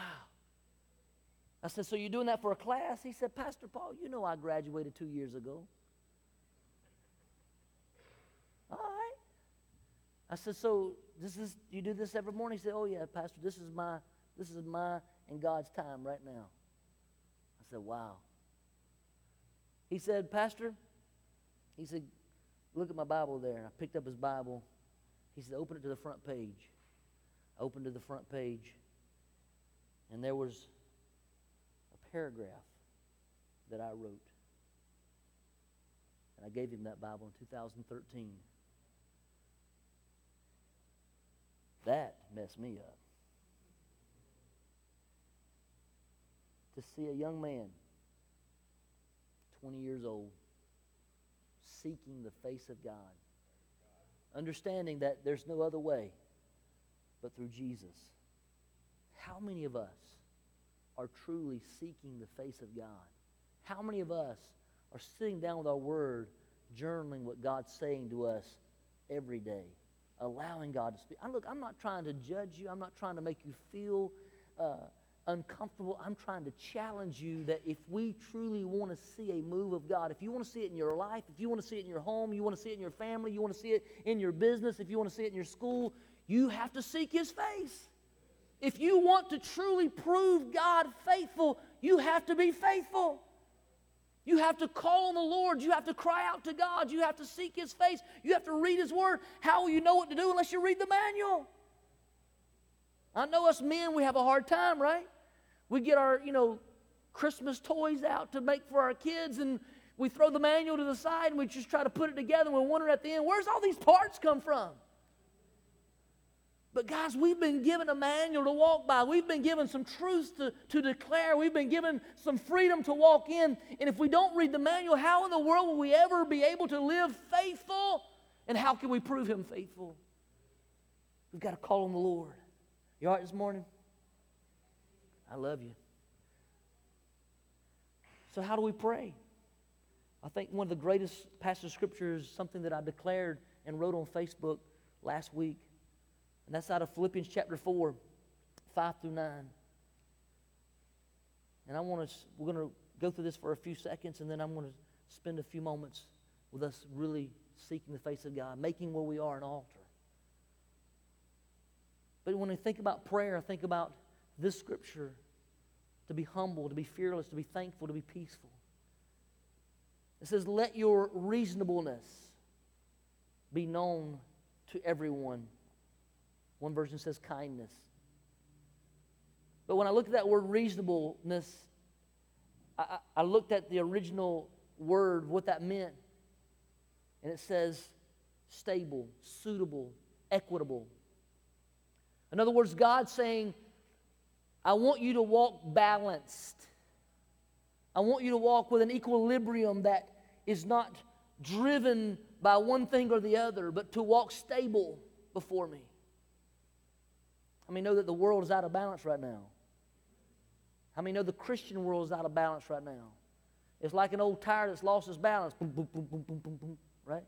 [SPEAKER 1] I said, So you're doing that for a class? He said, Pastor Paul, you know I graduated two years ago. All right. I said, So this is you do this every morning? He said, Oh yeah, Pastor, this is my this is my and God's time right now. I said, Wow. He said, Pastor, he said, look at my Bible there. And I picked up his Bible. He said, open it to the front page. I opened to the front page, and there was a paragraph that I wrote. And I gave him that Bible in 2013. That messed me up. To see a young man 20 years old, seeking the face of God, understanding that there's no other way but through Jesus. How many of us are truly seeking the face of God? How many of us are sitting down with our word, journaling what God's saying to us every day, allowing God to speak? I, look, I'm not trying to judge you, I'm not trying to make you feel. Uh, uncomfortable, I'm trying to challenge you that if we truly want to see a move of God, if you want to see it in your life, if you want to see it in your home, you want to see it in your family, you want to see it in your business, if you want to see it in your school, you have to seek His face. If you want to truly prove God faithful, you have to be faithful. You have to call on the Lord. You have to cry out to God. You have to seek His face. You have to read His Word. How will you know what to do unless you read the manual? I know us men, we have a hard time, right? We get our, you know, Christmas toys out to make for our kids, and we throw the manual to the side and we just try to put it together. And we wonder at the end, where's all these parts come from? But guys, we've been given a manual to walk by. We've been given some truths to, to declare. We've been given some freedom to walk in. And if we don't read the manual, how in the world will we ever be able to live faithful? And how can we prove him faithful? We've got to call on the Lord. You all right this morning? I love you. So, how do we pray? I think one of the greatest passages of scripture is something that I declared and wrote on Facebook last week. And that's out of Philippians chapter 4, 5 through 9. And I want to, we're going to go through this for a few seconds, and then I'm going to spend a few moments with us really seeking the face of God, making where we are an altar. But when I think about prayer, I think about this scripture to be humble, to be fearless, to be thankful, to be peaceful. It says, Let your reasonableness be known to everyone. One version says kindness. But when I looked at that word reasonableness, I, I looked at the original word, what that meant, and it says stable, suitable, equitable. In other words, God's saying, I want you to walk balanced. I want you to walk with an equilibrium that is not driven by one thing or the other, but to walk stable before me. I mean, know that the world is out of balance right now? How many know the Christian world is out of balance right now? It's like an old tire that's lost its balance. Boom, boom, boom, boom, boom, boom, boom, right?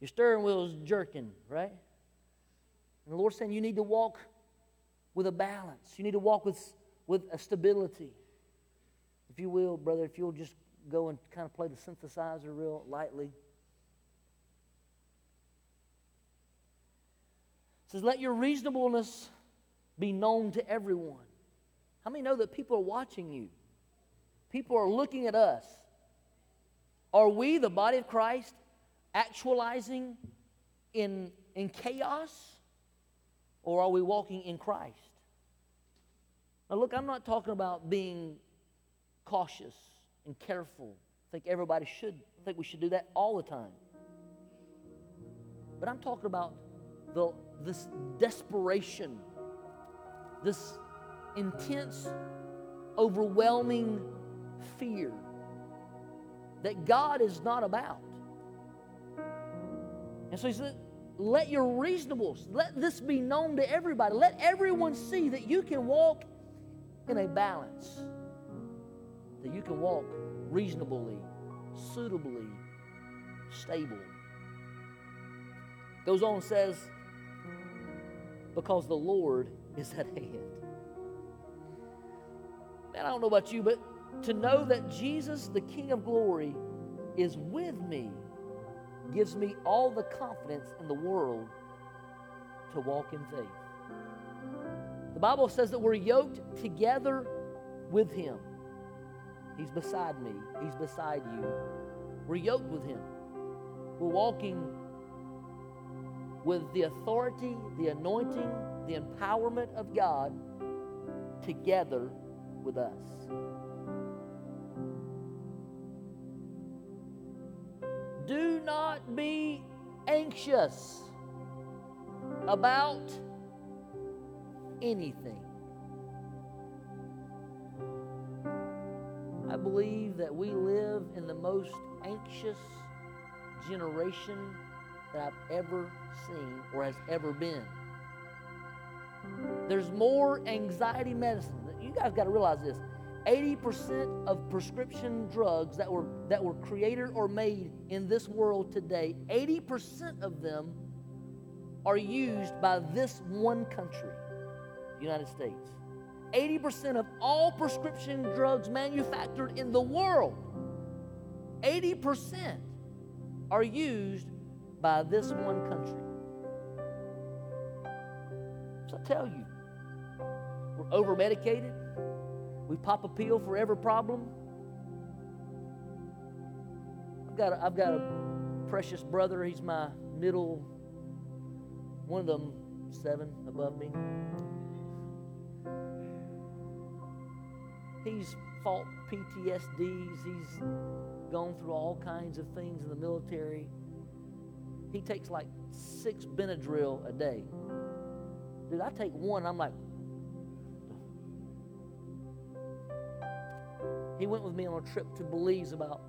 [SPEAKER 1] Your steering wheel is jerking, right? And the Lord's saying you need to walk with a balance. You need to walk with, with a stability. If you will, brother, if you'll just go and kind of play the synthesizer real lightly. It says, Let your reasonableness be known to everyone. How many know that people are watching you? People are looking at us. Are we, the body of Christ, actualizing in, in chaos? Or are we walking in Christ? Now, look, I'm not talking about being cautious and careful. I think everybody should. I think we should do that all the time. But I'm talking about the, this desperation, this intense, overwhelming fear that God is not about. And so he said, let your reasonables, let this be known to everybody. Let everyone see that you can walk in a balance, that you can walk reasonably, suitably, stable. Goes on and says, because the Lord is at hand. Man, I don't know about you, but to know that Jesus, the King of glory, is with me gives me all the confidence in the world to walk in faith. The Bible says that we're yoked together with Him. He's beside me, He's beside you. We're yoked with Him. We're walking with the authority, the anointing, the empowerment of God together with us. Not be anxious about anything. I believe that we live in the most anxious generation that I've ever seen or has ever been. There's more anxiety medicine. You guys got to realize this. 80% of prescription drugs that were that were created or made in this world today, 80% of them are used by this one country, the United States. 80% of all prescription drugs manufactured in the world, 80% are used by this one country. So I tell you, we're over medicated. We pop a pill for every problem. I've got a, I've got a precious brother. He's my middle, one of them seven above me. He's fought PTSDs. He's gone through all kinds of things in the military. He takes like six Benadryl a day. Dude, I take one, I'm like, he went with me on a trip to Belize about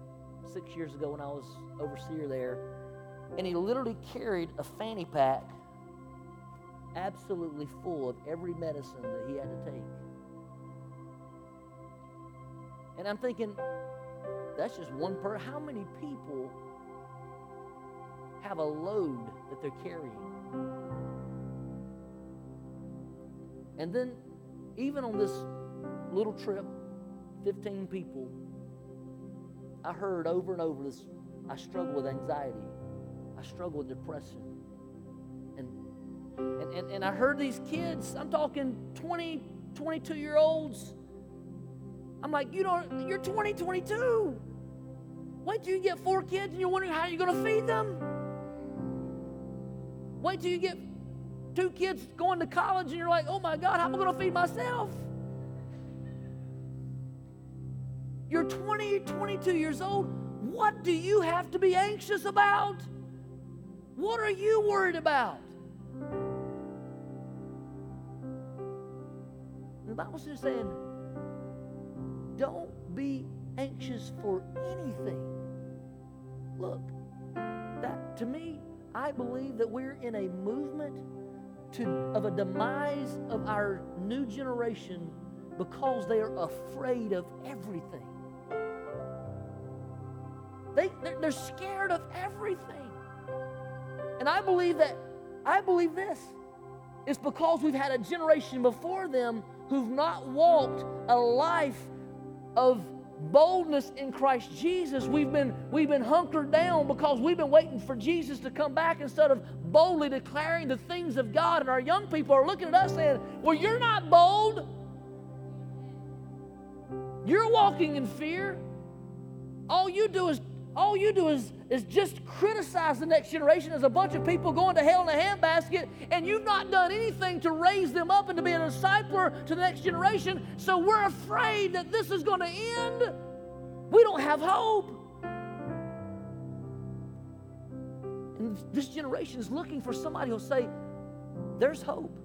[SPEAKER 1] six years ago when I was overseer there. And he literally carried a fanny pack absolutely full of every medicine that he had to take. And I'm thinking, that's just one per. How many people have a load that they're carrying? And then, even on this little trip, 15 people, I heard over and over this I struggle with anxiety, I struggle with depression. And, and, and, and I heard these kids, I'm talking 20, 22 year olds. I'm like, you don't, you're 20, 22. Wait till you get four kids and you're wondering how you're going to feed them. Wait till you get two kids going to college and you're like, oh my God, how am I going to feed myself? You're 20, 22 years old. What do you have to be anxious about? What are you worried about? The Bible's just saying, don't be anxious for anything. Look, that to me, I believe that we're in a movement to, of a demise of our new generation because they are afraid of everything. They, they're, they're scared of everything. And I believe that, I believe this. It's because we've had a generation before them who've not walked a life of boldness in Christ Jesus. We've been, we've been hunkered down because we've been waiting for Jesus to come back instead of boldly declaring the things of God. And our young people are looking at us saying, Well, you're not bold. You're walking in fear. All you do is all you do is, is just criticize the next generation as a bunch of people going to hell in a handbasket, and you've not done anything to raise them up and to be a discipler to the next generation. So we're afraid that this is going to end. We don't have hope. And this generation is looking for somebody who'll say, There's hope.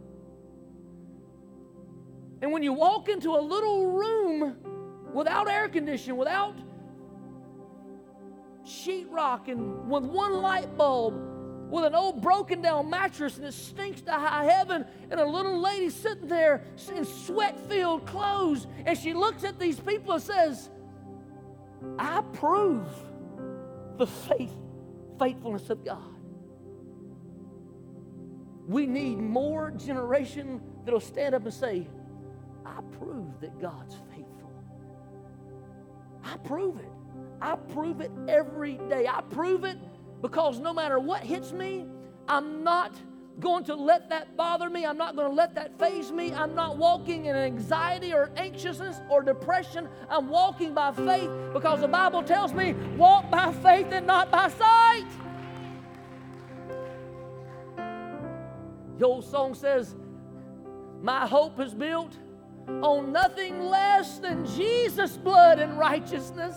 [SPEAKER 1] And when you walk into a little room without air conditioning, without sheetrock and with one light bulb, with an old broken down mattress and it stinks to high heaven, and a little lady sitting there in sweat filled clothes, and she looks at these people and says, I prove the faith, faithfulness of God. We need more generation that'll stand up and say, I prove that God's faithful. I prove it. I prove it every day. I prove it because no matter what hits me, I'm not going to let that bother me. I'm not going to let that faze me. I'm not walking in anxiety or anxiousness or depression. I'm walking by faith because the Bible tells me walk by faith and not by sight. The old song says, My hope is built on nothing less than Jesus' blood and righteousness.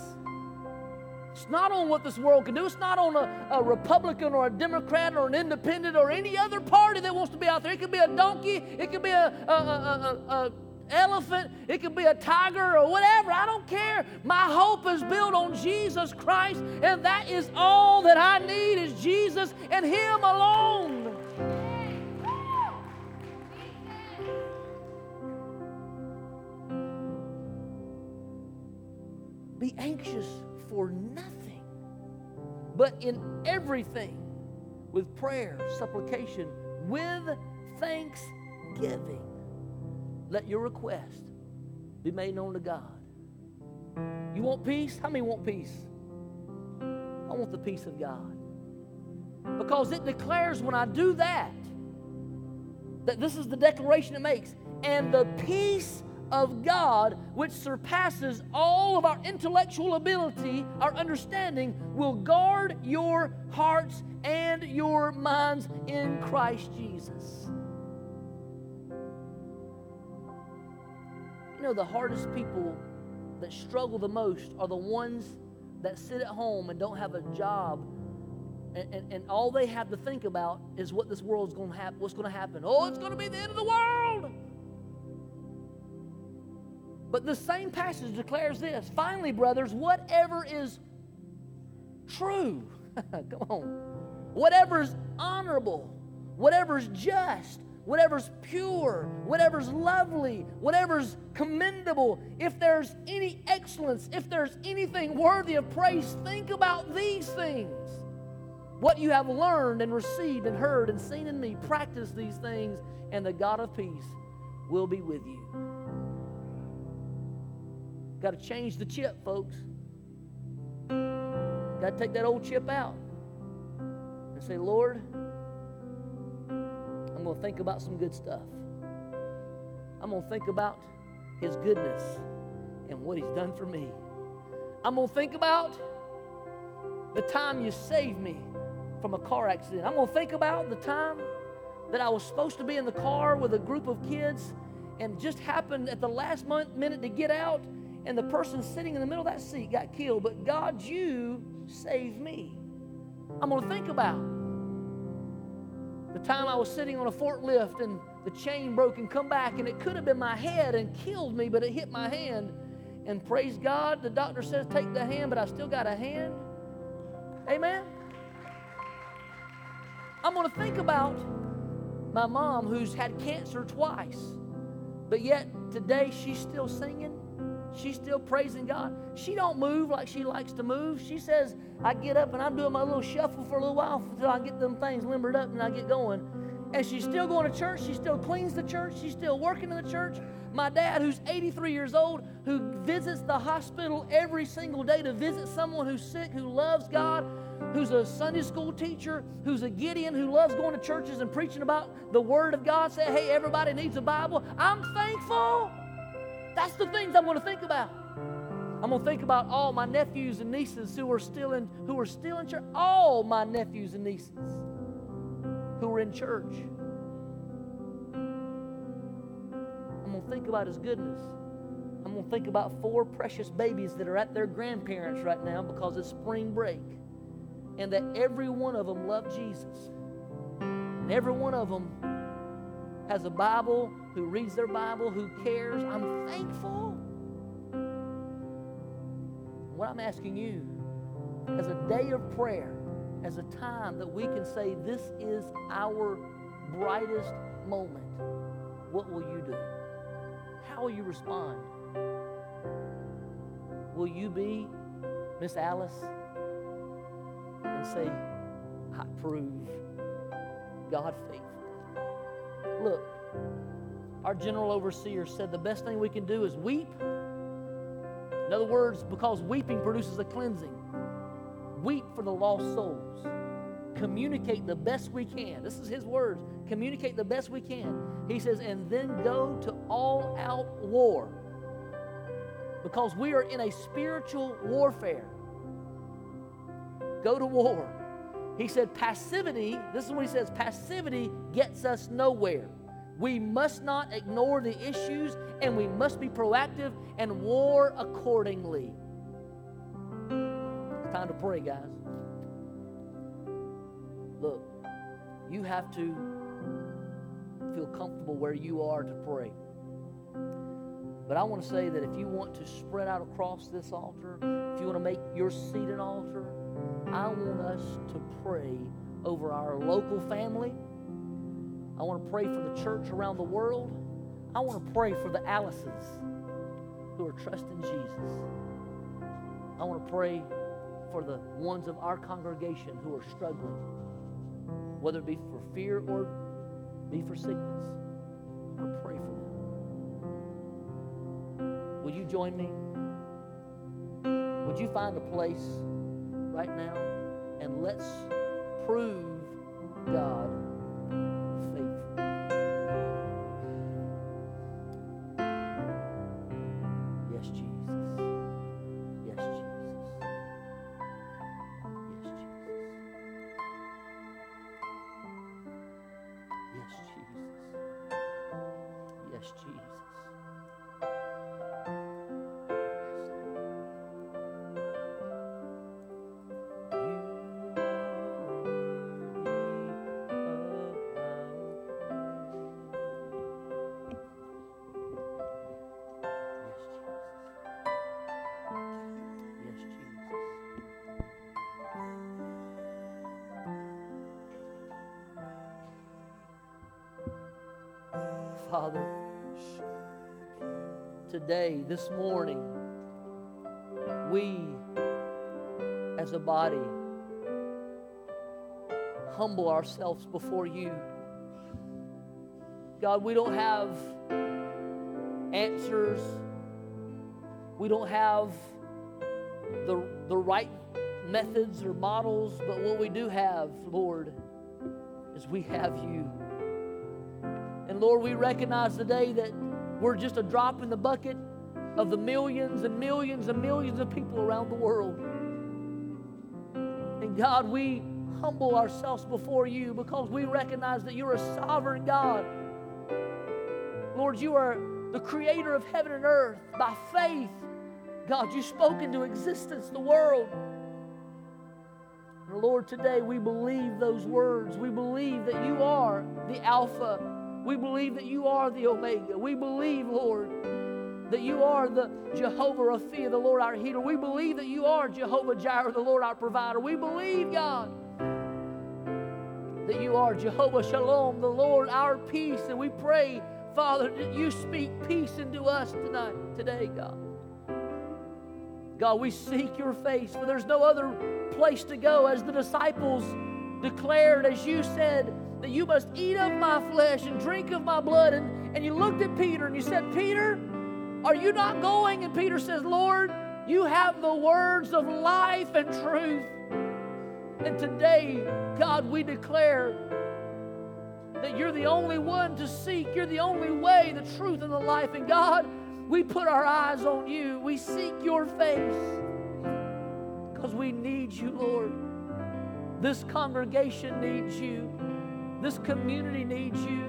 [SPEAKER 1] It's not on what this world can do. It's not on a, a, Republican or a Democrat or an independent or any other party that wants to be out there. It could be a donkey, it could be a, a, a elephant, it could be a tiger or whatever. I don't care. My hope is built on Jesus Christ, and that is all that I need is Jesus and Him alone. Be anxious for nothing, but in everything with prayer, supplication, with thanksgiving. Let your request be made known to God. You want peace? How many want peace? I want the peace of God. Because it declares when I do that, that this is the declaration it makes, and the peace of God, which surpasses all of our intellectual ability, our understanding, will guard your hearts and your minds in Christ Jesus. You know, the hardest people that struggle the most are the ones that sit at home and don't have a job. And, and, and, all they have to think about is what this world's going to happen what's going to happen. Oh it's going to be the end of the world but the same passage declares this finally, brothers, whatever is true, come on, whatever is honorable, whatever is just, whatever's pure, whatever's lovely, whatever's commendable, if there's any excellence, if there's anything worthy of praise, think about these things. What you have learned and received and heard and seen in me, practice these things, and the God of peace will be with you. Got to change the chip, folks. Got to take that old chip out and say, Lord, I'm going to think about some good stuff. I'm going to think about His goodness and what He's done for me. I'm going to think about the time you saved me from a car accident. I'm going to think about the time that I was supposed to be in the car with a group of kids and just happened at the last minute to get out, and the person sitting in the middle of that seat got killed. But God, you saved me. I'm going to think about the time I was sitting on a forklift and the chain broke and come back, and it could have been my head and killed me, but it hit my hand. And praise God, the doctor says take the hand, but I still got a hand. Amen. I'm going to think about my mom who's had cancer twice, but yet today she's still singing. She's still praising God. She don't move like she likes to move. She says, I get up and I'm doing my little shuffle for a little while until I get them things limbered up and I get going. And she's still going to church. She still cleans the church. She's still working in the church. My dad, who's 83 years old, who visits the hospital every single day to visit someone who's sick, who loves God, who's a Sunday school teacher, who's a Gideon, who loves going to churches and preaching about the Word of God, say, hey, everybody needs a Bible. I'm thankful. That's the things I'm going to think about. I'm going to think about all my nephews and nieces who are still in who are still in church. All my nephews and nieces who are in church. I'm going to think about his goodness. I'm going to think about four precious babies that are at their grandparents right now because it's spring break. And that every one of them love Jesus. And every one of them has a Bible, who reads their Bible, who cares. I'm thankful. What I'm asking you, as a day of prayer, as a time that we can say, This is our brightest moment, what will you do? How will you respond? Will you be Miss Alice and say, I prove God faithful? Look, our general overseer said the best thing we can do is weep. In other words, because weeping produces a cleansing. Weep for the lost souls. Communicate the best we can. This is his words. Communicate the best we can. He says, and then go to all out war. Because we are in a spiritual warfare. Go to war. He said, passivity, this is what he says passivity gets us nowhere. We must not ignore the issues and we must be proactive and war accordingly. It's time to pray, guys. Look, you have to feel comfortable where you are to pray. But I want to say that if you want to spread out across this altar, if you want to make your seat an altar, I want us to pray over our local family. I want to pray for the church around the world. I want to pray for the Alices who are trusting Jesus. I want to pray for the ones of our congregation who are struggling, whether it be for fear or be for sickness. I want to pray for them. Will you join me? Would you find a place right now and let's prove God today, this morning, we as a body humble ourselves before you. God, we don't have answers. We don't have the, the right methods or models, but what we do have, Lord, is we have you. And Lord, we recognize today that we're just a drop in the bucket of the millions and millions and millions of people around the world. And God, we humble ourselves before you because we recognize that you're a sovereign God. Lord, you are the creator of heaven and earth. By faith, God, you spoke into existence the world. And Lord, today we believe those words. We believe that you are the Alpha. We believe that you are the Omega. We believe, Lord, that you are the Jehovah Rapha, the Lord our healer. We believe that you are Jehovah Jireh, the Lord our provider. We believe, God, that you are Jehovah Shalom, the Lord our peace. And we pray, Father, that you speak peace into us tonight, today, God. God, we seek your face, for there's no other place to go. As the disciples declared, as you said, that you must eat of my flesh and drink of my blood. And, and you looked at Peter and you said, Peter, are you not going? And Peter says, Lord, you have the words of life and truth. And today, God, we declare that you're the only one to seek. You're the only way, the truth, and the life. And God, we put our eyes on you. We seek your face because we need you, Lord. This congregation needs you. This community needs you.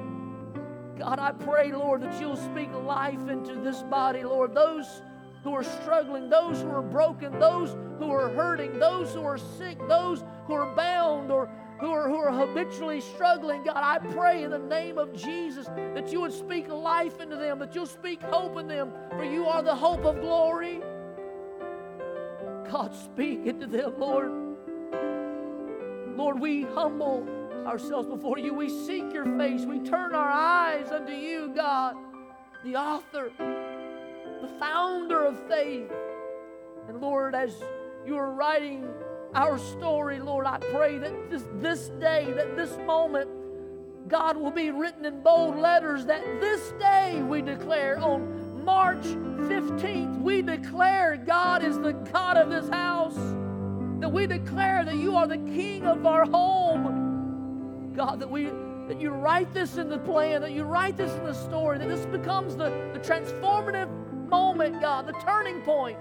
[SPEAKER 1] God, I pray, Lord, that you'll speak life into this body, Lord. Those who are struggling, those who are broken, those who are hurting, those who are sick, those who are bound or who are, who are habitually struggling, God, I pray in the name of Jesus that you would speak life into them, that you'll speak hope in them, for you are the hope of glory. God, speak into them, Lord. Lord, we humble ourselves before you. We seek your face. We turn our eyes unto you, God, the author, the founder of faith. And Lord, as you are writing our story, Lord, I pray that this, this day, that this moment, God will be written in bold letters that this day we declare on March 15th, we declare God is the God of this house. That we declare that you are the King of our home God, that we that you write this in the plan, that you write this in the story, that this becomes the, the transformative moment, God, the turning point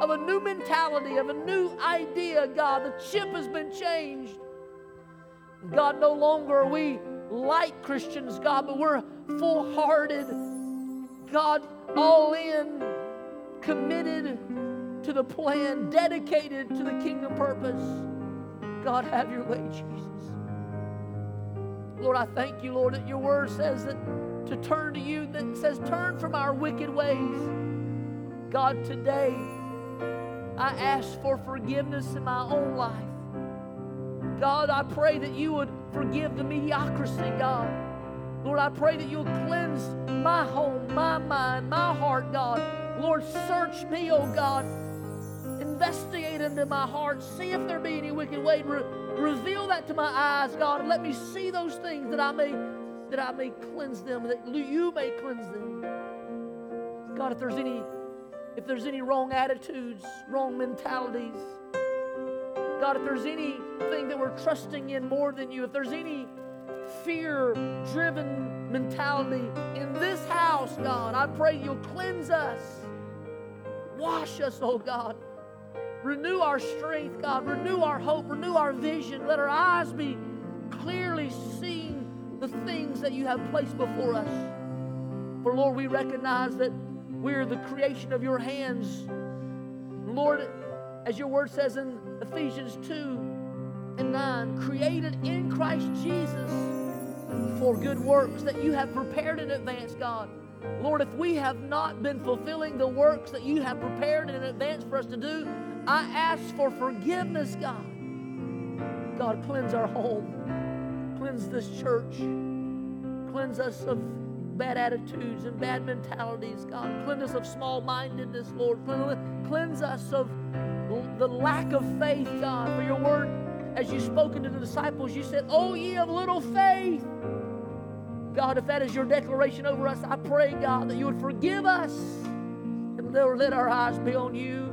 [SPEAKER 1] of a new mentality, of a new idea, God. The chip has been changed. God, no longer are we light Christians, God, but we're full hearted, God, all in, committed to the plan, dedicated to the kingdom purpose. God, have your way, Jesus. Lord, I thank you, Lord, that your word says that to turn to you, that says turn from our wicked ways. God, today I ask for forgiveness in my own life. God, I pray that you would forgive the mediocrity, God. Lord, I pray that you'll cleanse my home, my mind, my heart, God. Lord, search me, oh God. Investigate into my heart. See if there be any wicked way. Reveal that to my eyes, God, and let me see those things that I may that I may cleanse them, that you may cleanse them. God, if there's any if there's any wrong attitudes, wrong mentalities, God, if there's anything that we're trusting in more than you, if there's any fear driven mentality in this house, God, I pray you'll cleanse us. Wash us, oh God. Renew our strength, God. Renew our hope. Renew our vision. Let our eyes be clearly seeing the things that you have placed before us. For Lord, we recognize that we're the creation of your hands. Lord, as your word says in Ephesians 2 and 9, created in Christ Jesus for good works that you have prepared in advance, God. Lord, if we have not been fulfilling the works that you have prepared in advance for us to do, I ask for forgiveness, God. God, cleanse our home, cleanse this church, cleanse us of bad attitudes and bad mentalities, God. Cleanse us of small mindedness, Lord. Cleanse us of the lack of faith, God. For your word, as you spoken to the disciples, you said, Oh, ye of little faith. God, if that is your declaration over us, I pray, God, that you would forgive us and let our eyes be on you.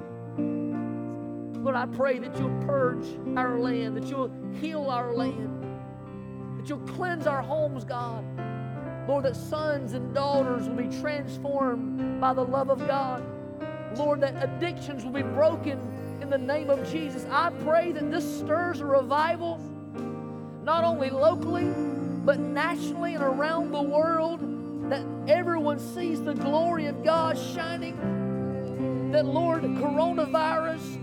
[SPEAKER 1] Lord, I pray that you'll purge our land, that you'll heal our land, that you'll cleanse our homes, God. Lord, that sons and daughters will be transformed by the love of God. Lord, that addictions will be broken in the name of Jesus. I pray that this stirs a revival, not only locally, but nationally and around the world, that everyone sees the glory of God shining. That, Lord, coronavirus,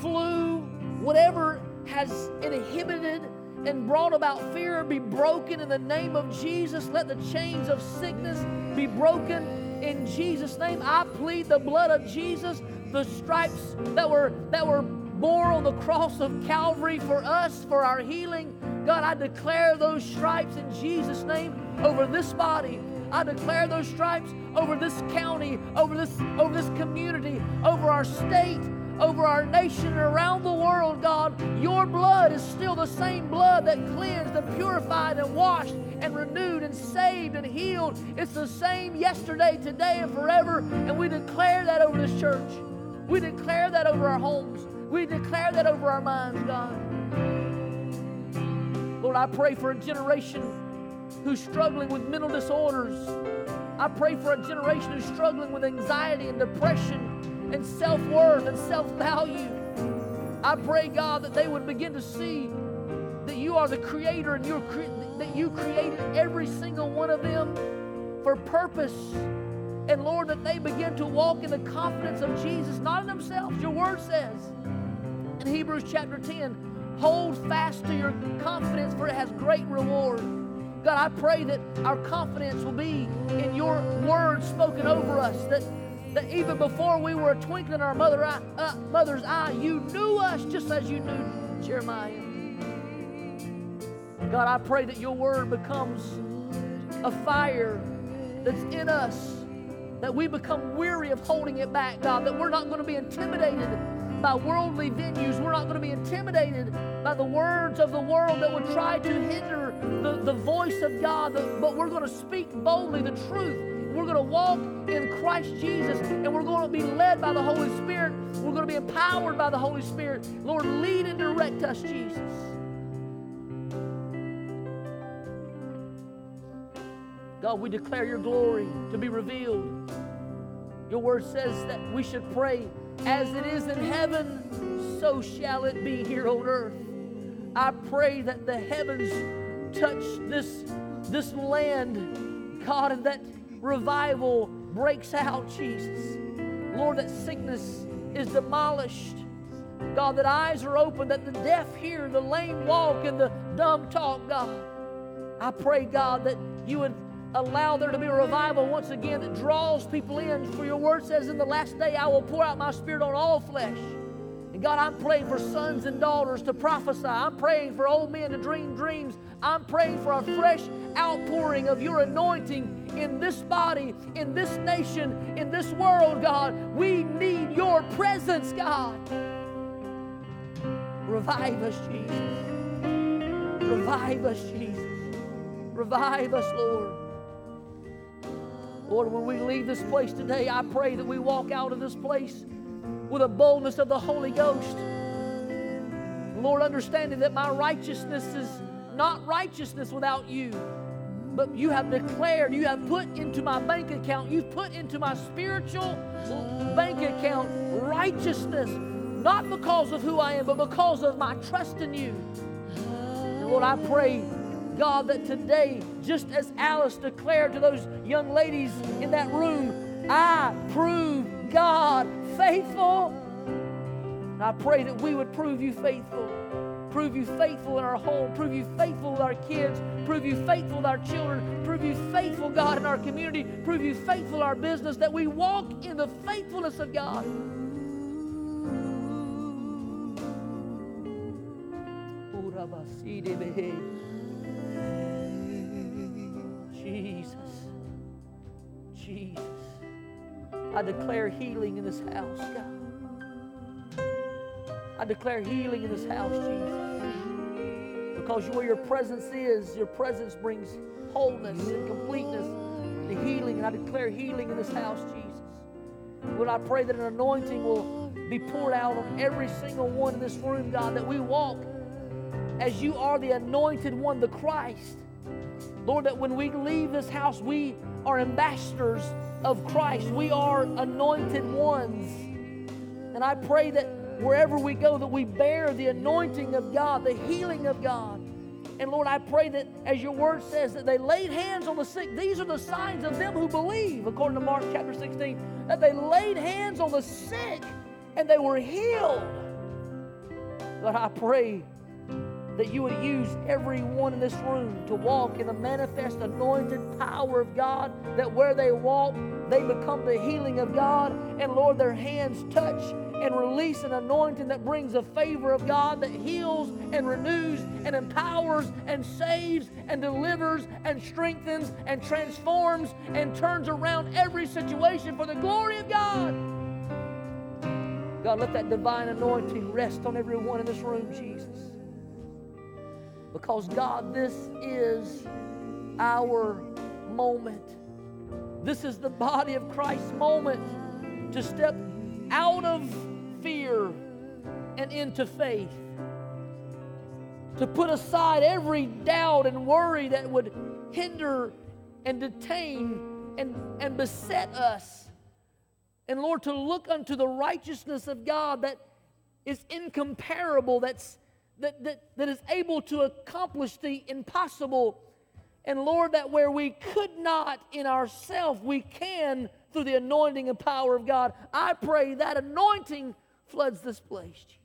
[SPEAKER 1] flu, whatever has inhibited and brought about fear be broken in the name of Jesus. Let the chains of sickness be broken in Jesus' name. I plead the blood of Jesus, the stripes that were that were bore on the cross of Calvary for us, for our healing. God, I declare those stripes in Jesus' name over this body. I declare those stripes over this county, over this, over this community, over our state, over our nation and around the world, God. Your blood is still the same blood that cleansed and purified and washed and renewed and saved and healed. It's the same yesterday, today, and forever. And we declare that over this church. We declare that over our homes. We declare that over our minds, God. Lord, I pray for a generation who's struggling with mental disorders. I pray for a generation who's struggling with anxiety and depression and self worth and self value. I pray, God, that they would begin to see that you are the creator and you're cre- that you created every single one of them for purpose. And Lord, that they begin to walk in the confidence of Jesus, not in themselves. Your word says in Hebrews chapter 10 hold fast to your confidence, for it has great reward. God, I pray that our confidence will be in your word spoken over us, that, that even before we were a twinkle in our mother eye, uh, mother's eye, you knew us just as you knew Jeremiah. God, I pray that your word becomes a fire that's in us, that we become weary of holding it back, God, that we're not going to be intimidated by worldly venues. We're not going to be intimidated by the words of the world that would try to hinder the, the voice of God, but we're going to speak boldly the truth. We're going to walk in Christ Jesus and we're going to be led by the Holy Spirit. We're going to be empowered by the Holy Spirit. Lord, lead and direct us, Jesus. God, we declare your glory to be revealed. Your word says that we should pray as it is in heaven, so shall it be here on earth. I pray that the heavens touch this, this land, God, and that revival breaks out, Jesus. Lord, that sickness is demolished. God, that eyes are open, that the deaf hear, the lame walk, and the dumb talk, God. I pray, God, that you would allow there to be a revival once again that draws people in. For your word says, In the last day, I will pour out my spirit on all flesh. God, I'm praying for sons and daughters to prophesy. I'm praying for old men to dream dreams. I'm praying for a fresh outpouring of your anointing in this body, in this nation, in this world, God. We need your presence, God. Revive us, Jesus. Revive us, Jesus. Revive us, Lord. Lord, when we leave this place today, I pray that we walk out of this place with a boldness of the Holy Ghost. Lord, understanding that my righteousness is not righteousness without you, but you have declared, you have put into my bank account, you've put into my spiritual bank account righteousness, not because of who I am, but because of my trust in you. And Lord, I pray God, that today, just as Alice declared to those young ladies in that room, I prove God faithful. And I pray that we would prove you faithful. Prove you faithful in our home. Prove you faithful with our kids. Prove you faithful with our children. Prove you faithful, God, in our community. Prove you faithful in our business. That we walk in the faithfulness of God. Jesus. Jesus. I declare healing in this house, God. I declare healing in this house, Jesus. Because where your presence is, your presence brings wholeness and completeness and healing. And I declare healing in this house, Jesus. Lord, I pray that an anointing will be poured out on every single one in this room, God, that we walk as you are the anointed one, the Christ. Lord, that when we leave this house, we are ambassadors of Christ. We are anointed ones. And I pray that wherever we go, that we bear the anointing of God, the healing of God. And Lord, I pray that as your word says, that they laid hands on the sick. These are the signs of them who believe, according to Mark chapter 16, that they laid hands on the sick and they were healed. Lord, I pray that you would use everyone in this room to walk in the manifest anointed power of God, that where they walk, they become the healing of God. And Lord, their hands touch and release an anointing that brings the favor of God that heals and renews and empowers and saves and delivers and strengthens and transforms and turns around every situation for the glory of God. God, let that divine anointing rest on everyone in this room, Jesus. Because, God, this is our moment. This is the body of Christ's moment to step out of fear and into faith. To put aside every doubt and worry that would hinder and detain and, and beset us and Lord, to look unto the righteousness of God that is incomparable, that's, that, that, that is able to accomplish the impossible. And Lord, that where we could not in ourselves, we can through the anointing and power of God. I pray that anointing floods this place, Jesus.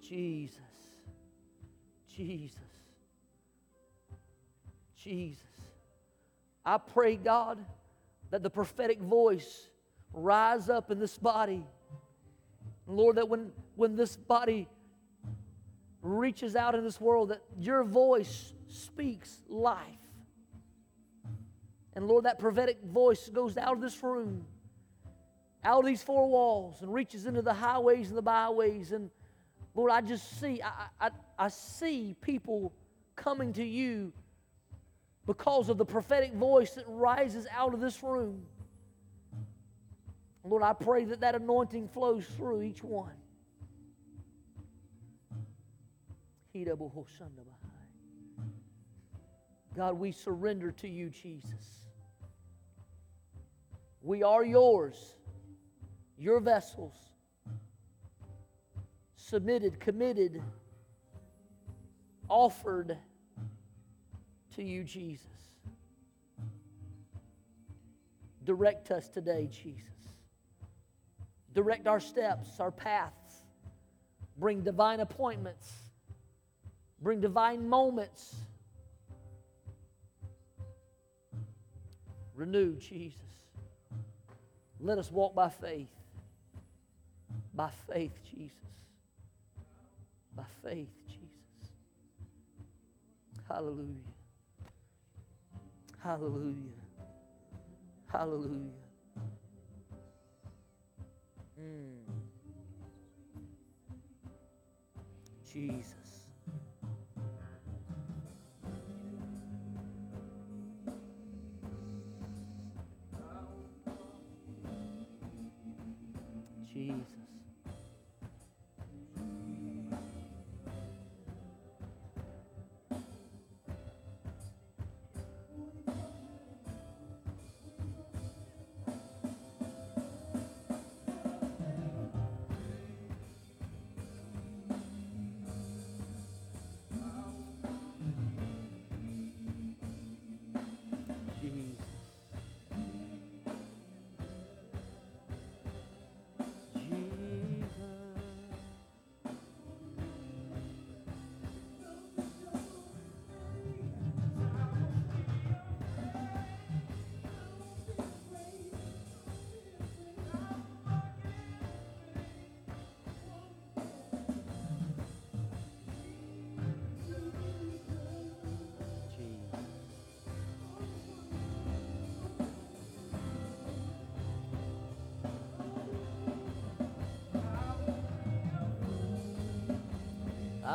[SPEAKER 1] Jesus. Jesus. Jesus. I pray, God, that the prophetic voice rise up in this body. Lord, that when, when this body reaches out in this world, that your voice speaks life. And Lord, that prophetic voice goes out of this room, out of these four walls, and reaches into the highways and the byways and Lord, I just see, I, I, I see people coming to you because of the prophetic voice that rises out of this room. Lord, I pray that that anointing flows through each one. God, we surrender to you, Jesus. We are yours, your vessels submitted, committed, offered to you, Jesus. Direct us today, Jesus. Direct our steps, our paths. Bring divine appointments. Bring divine moments. Renew, Jesus. Let us walk by faith. By faith, Jesus by faith, Jesus. Hallelujah. Hallelujah. Hallelujah. Mm. Jesus.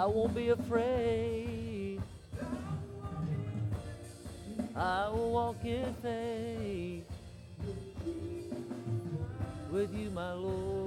[SPEAKER 1] I won't be afraid. I will walk in faith with you, my Lord.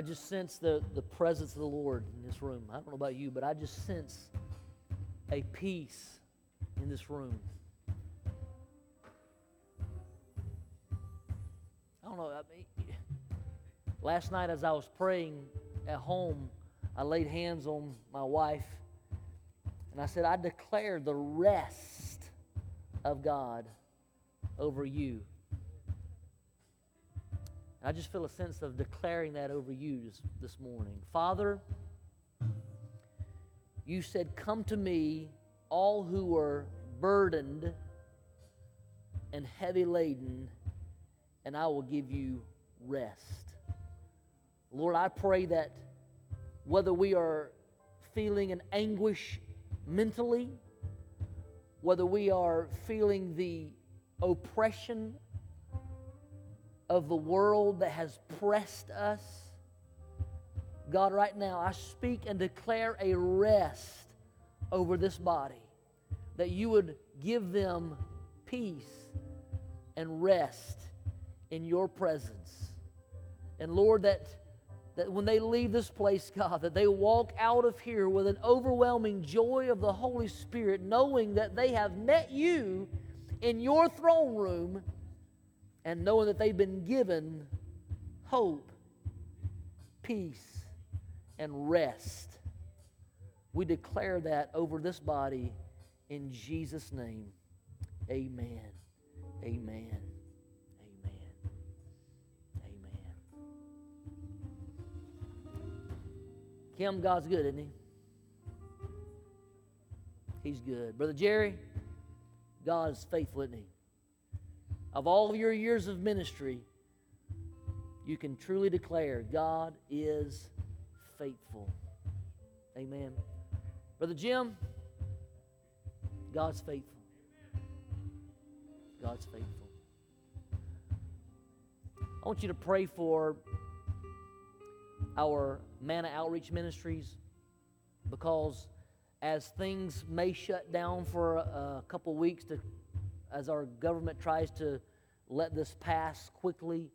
[SPEAKER 1] I just sense the, the presence of the Lord in this room. I don't know about you, but I just sense a peace in this room. I don't know. I mean, last night as I was praying at home, I laid hands on my wife and I said, I declare the rest of God over you. I just feel a sense of declaring that over you this, this morning. Father, you said, Come to me, all who are burdened and heavy laden, and I will give you rest. Lord, I pray that whether we are feeling an anguish mentally, whether we are feeling the oppression of the world that has pressed us, God, right now, I speak and declare a rest over this body, that you would give them peace and rest in your presence. And Lord, that that when they leave this place, God, that they walk out of here with an overwhelming joy of the Holy Spirit, knowing that they have met you in your throne room and knowing that they've been given hope, peace, and rest. We declare that over this body in Jesus' name. Amen. Amen. Amen. Amen. Kim, God's good, isn't He? He's good. Brother Jerry, God is faithful, isn't He? Of all your years of ministry, you can truly declare God is faithful. Amen. Brother Jim, God's faithful. God's faithful. I want you to pray for our Manna Outreach Ministries because as things may shut down for a, a couple weeks to, as our government tries to let this pass quickly,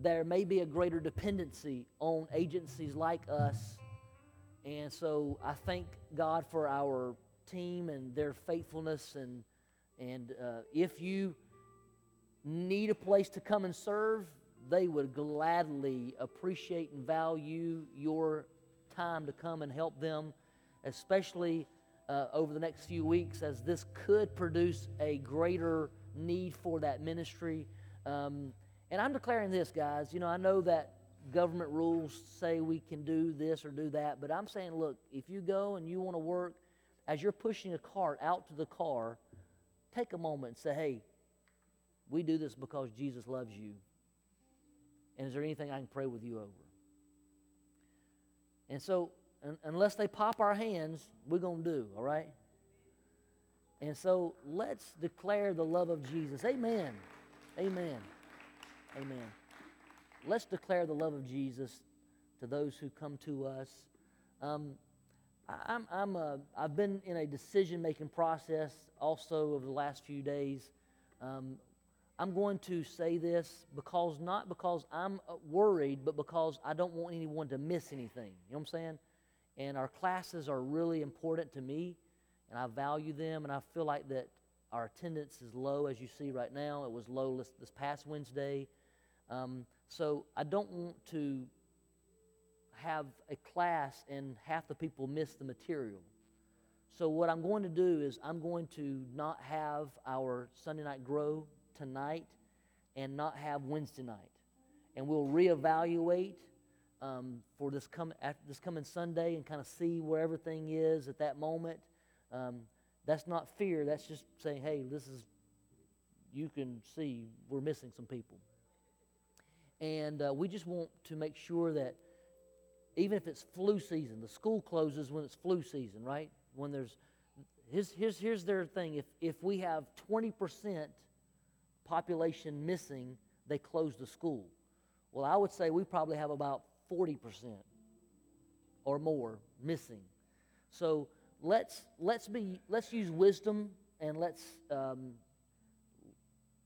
[SPEAKER 1] there may be a greater dependency on agencies like us. And so I thank God for our team and their faithfulness. And, and uh, if you need a place to come and serve, they would gladly appreciate and value your time to come and help them, especially uh, over the next few weeks, as this could produce a greater need for that ministry. Um, and I'm declaring this, guys. You know, I know that government rules say we can do this or do that, but I'm saying, look, if you go and you want to work, as you're pushing a cart out to the car, take a moment and say, hey, we do this because Jesus loves you. And is there anything I can pray with you over? And so, un- unless they pop our hands, we're going to do, all right? And so, let's declare the love of Jesus. Amen. Amen. Amen. Let's declare the love of Jesus to those who come to us. Um, I'm, I'm a, I've been in a decision making process also over the last few days. Um, I'm going to say this because not because I'm uh, worried, but because I don't want anyone to miss anything. You know what I'm saying? And our classes are really important to me, and I value them, and I feel like that our attendance is low, as you see right now. It was low this, this past Wednesday. Um, so I don't want to have a class and half the people miss the material. So what I'm going to do is I'm going to not have our Sunday night grow tonight and not have Wednesday night. And we'll reevaluate um, for this, come, this coming Sunday and kind of see where everything is at that moment. Um, that's not fear. That's just saying, hey, this is, you can see we're missing some people. And uh, we just want to make sure that even if it's flu season, the school closes when it's flu season, right? When there's, here's, here's, here's their thing. If, if we have 20% population missing, they close the school. Well, I would say we probably have about 40% or more missing. So let's let's be let's use wisdom and let's um,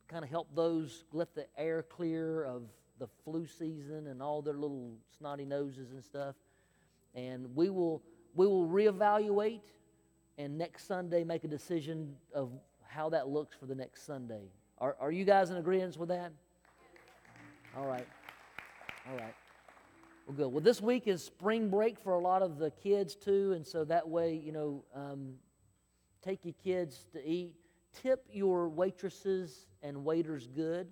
[SPEAKER 1] kind of help those let the air clear of the flu season and all their little snotty noses and stuff. And we will we will reevaluate and next Sunday make a decision of how that looks for the next Sunday. Are, are you guys in agreement with that? All right. All right. Well, good. Well, this week is spring break for a lot of the kids too, and so that way, you know, um, take your kids to eat. Tip your waitresses and waiters good,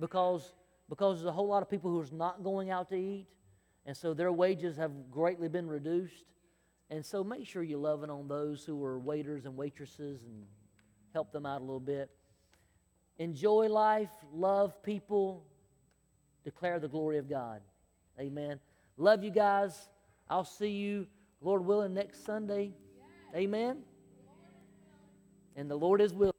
[SPEAKER 1] because because there's a whole lot of people who are not going out to eat, and so their wages have greatly been reduced. And so make sure you're loving on those who are waiters and waitresses and help them out a little bit. Enjoy life, love people, declare the glory of God. Amen. Love you guys. I'll see you, Lord willing, next Sunday. Amen. And the Lord is willing.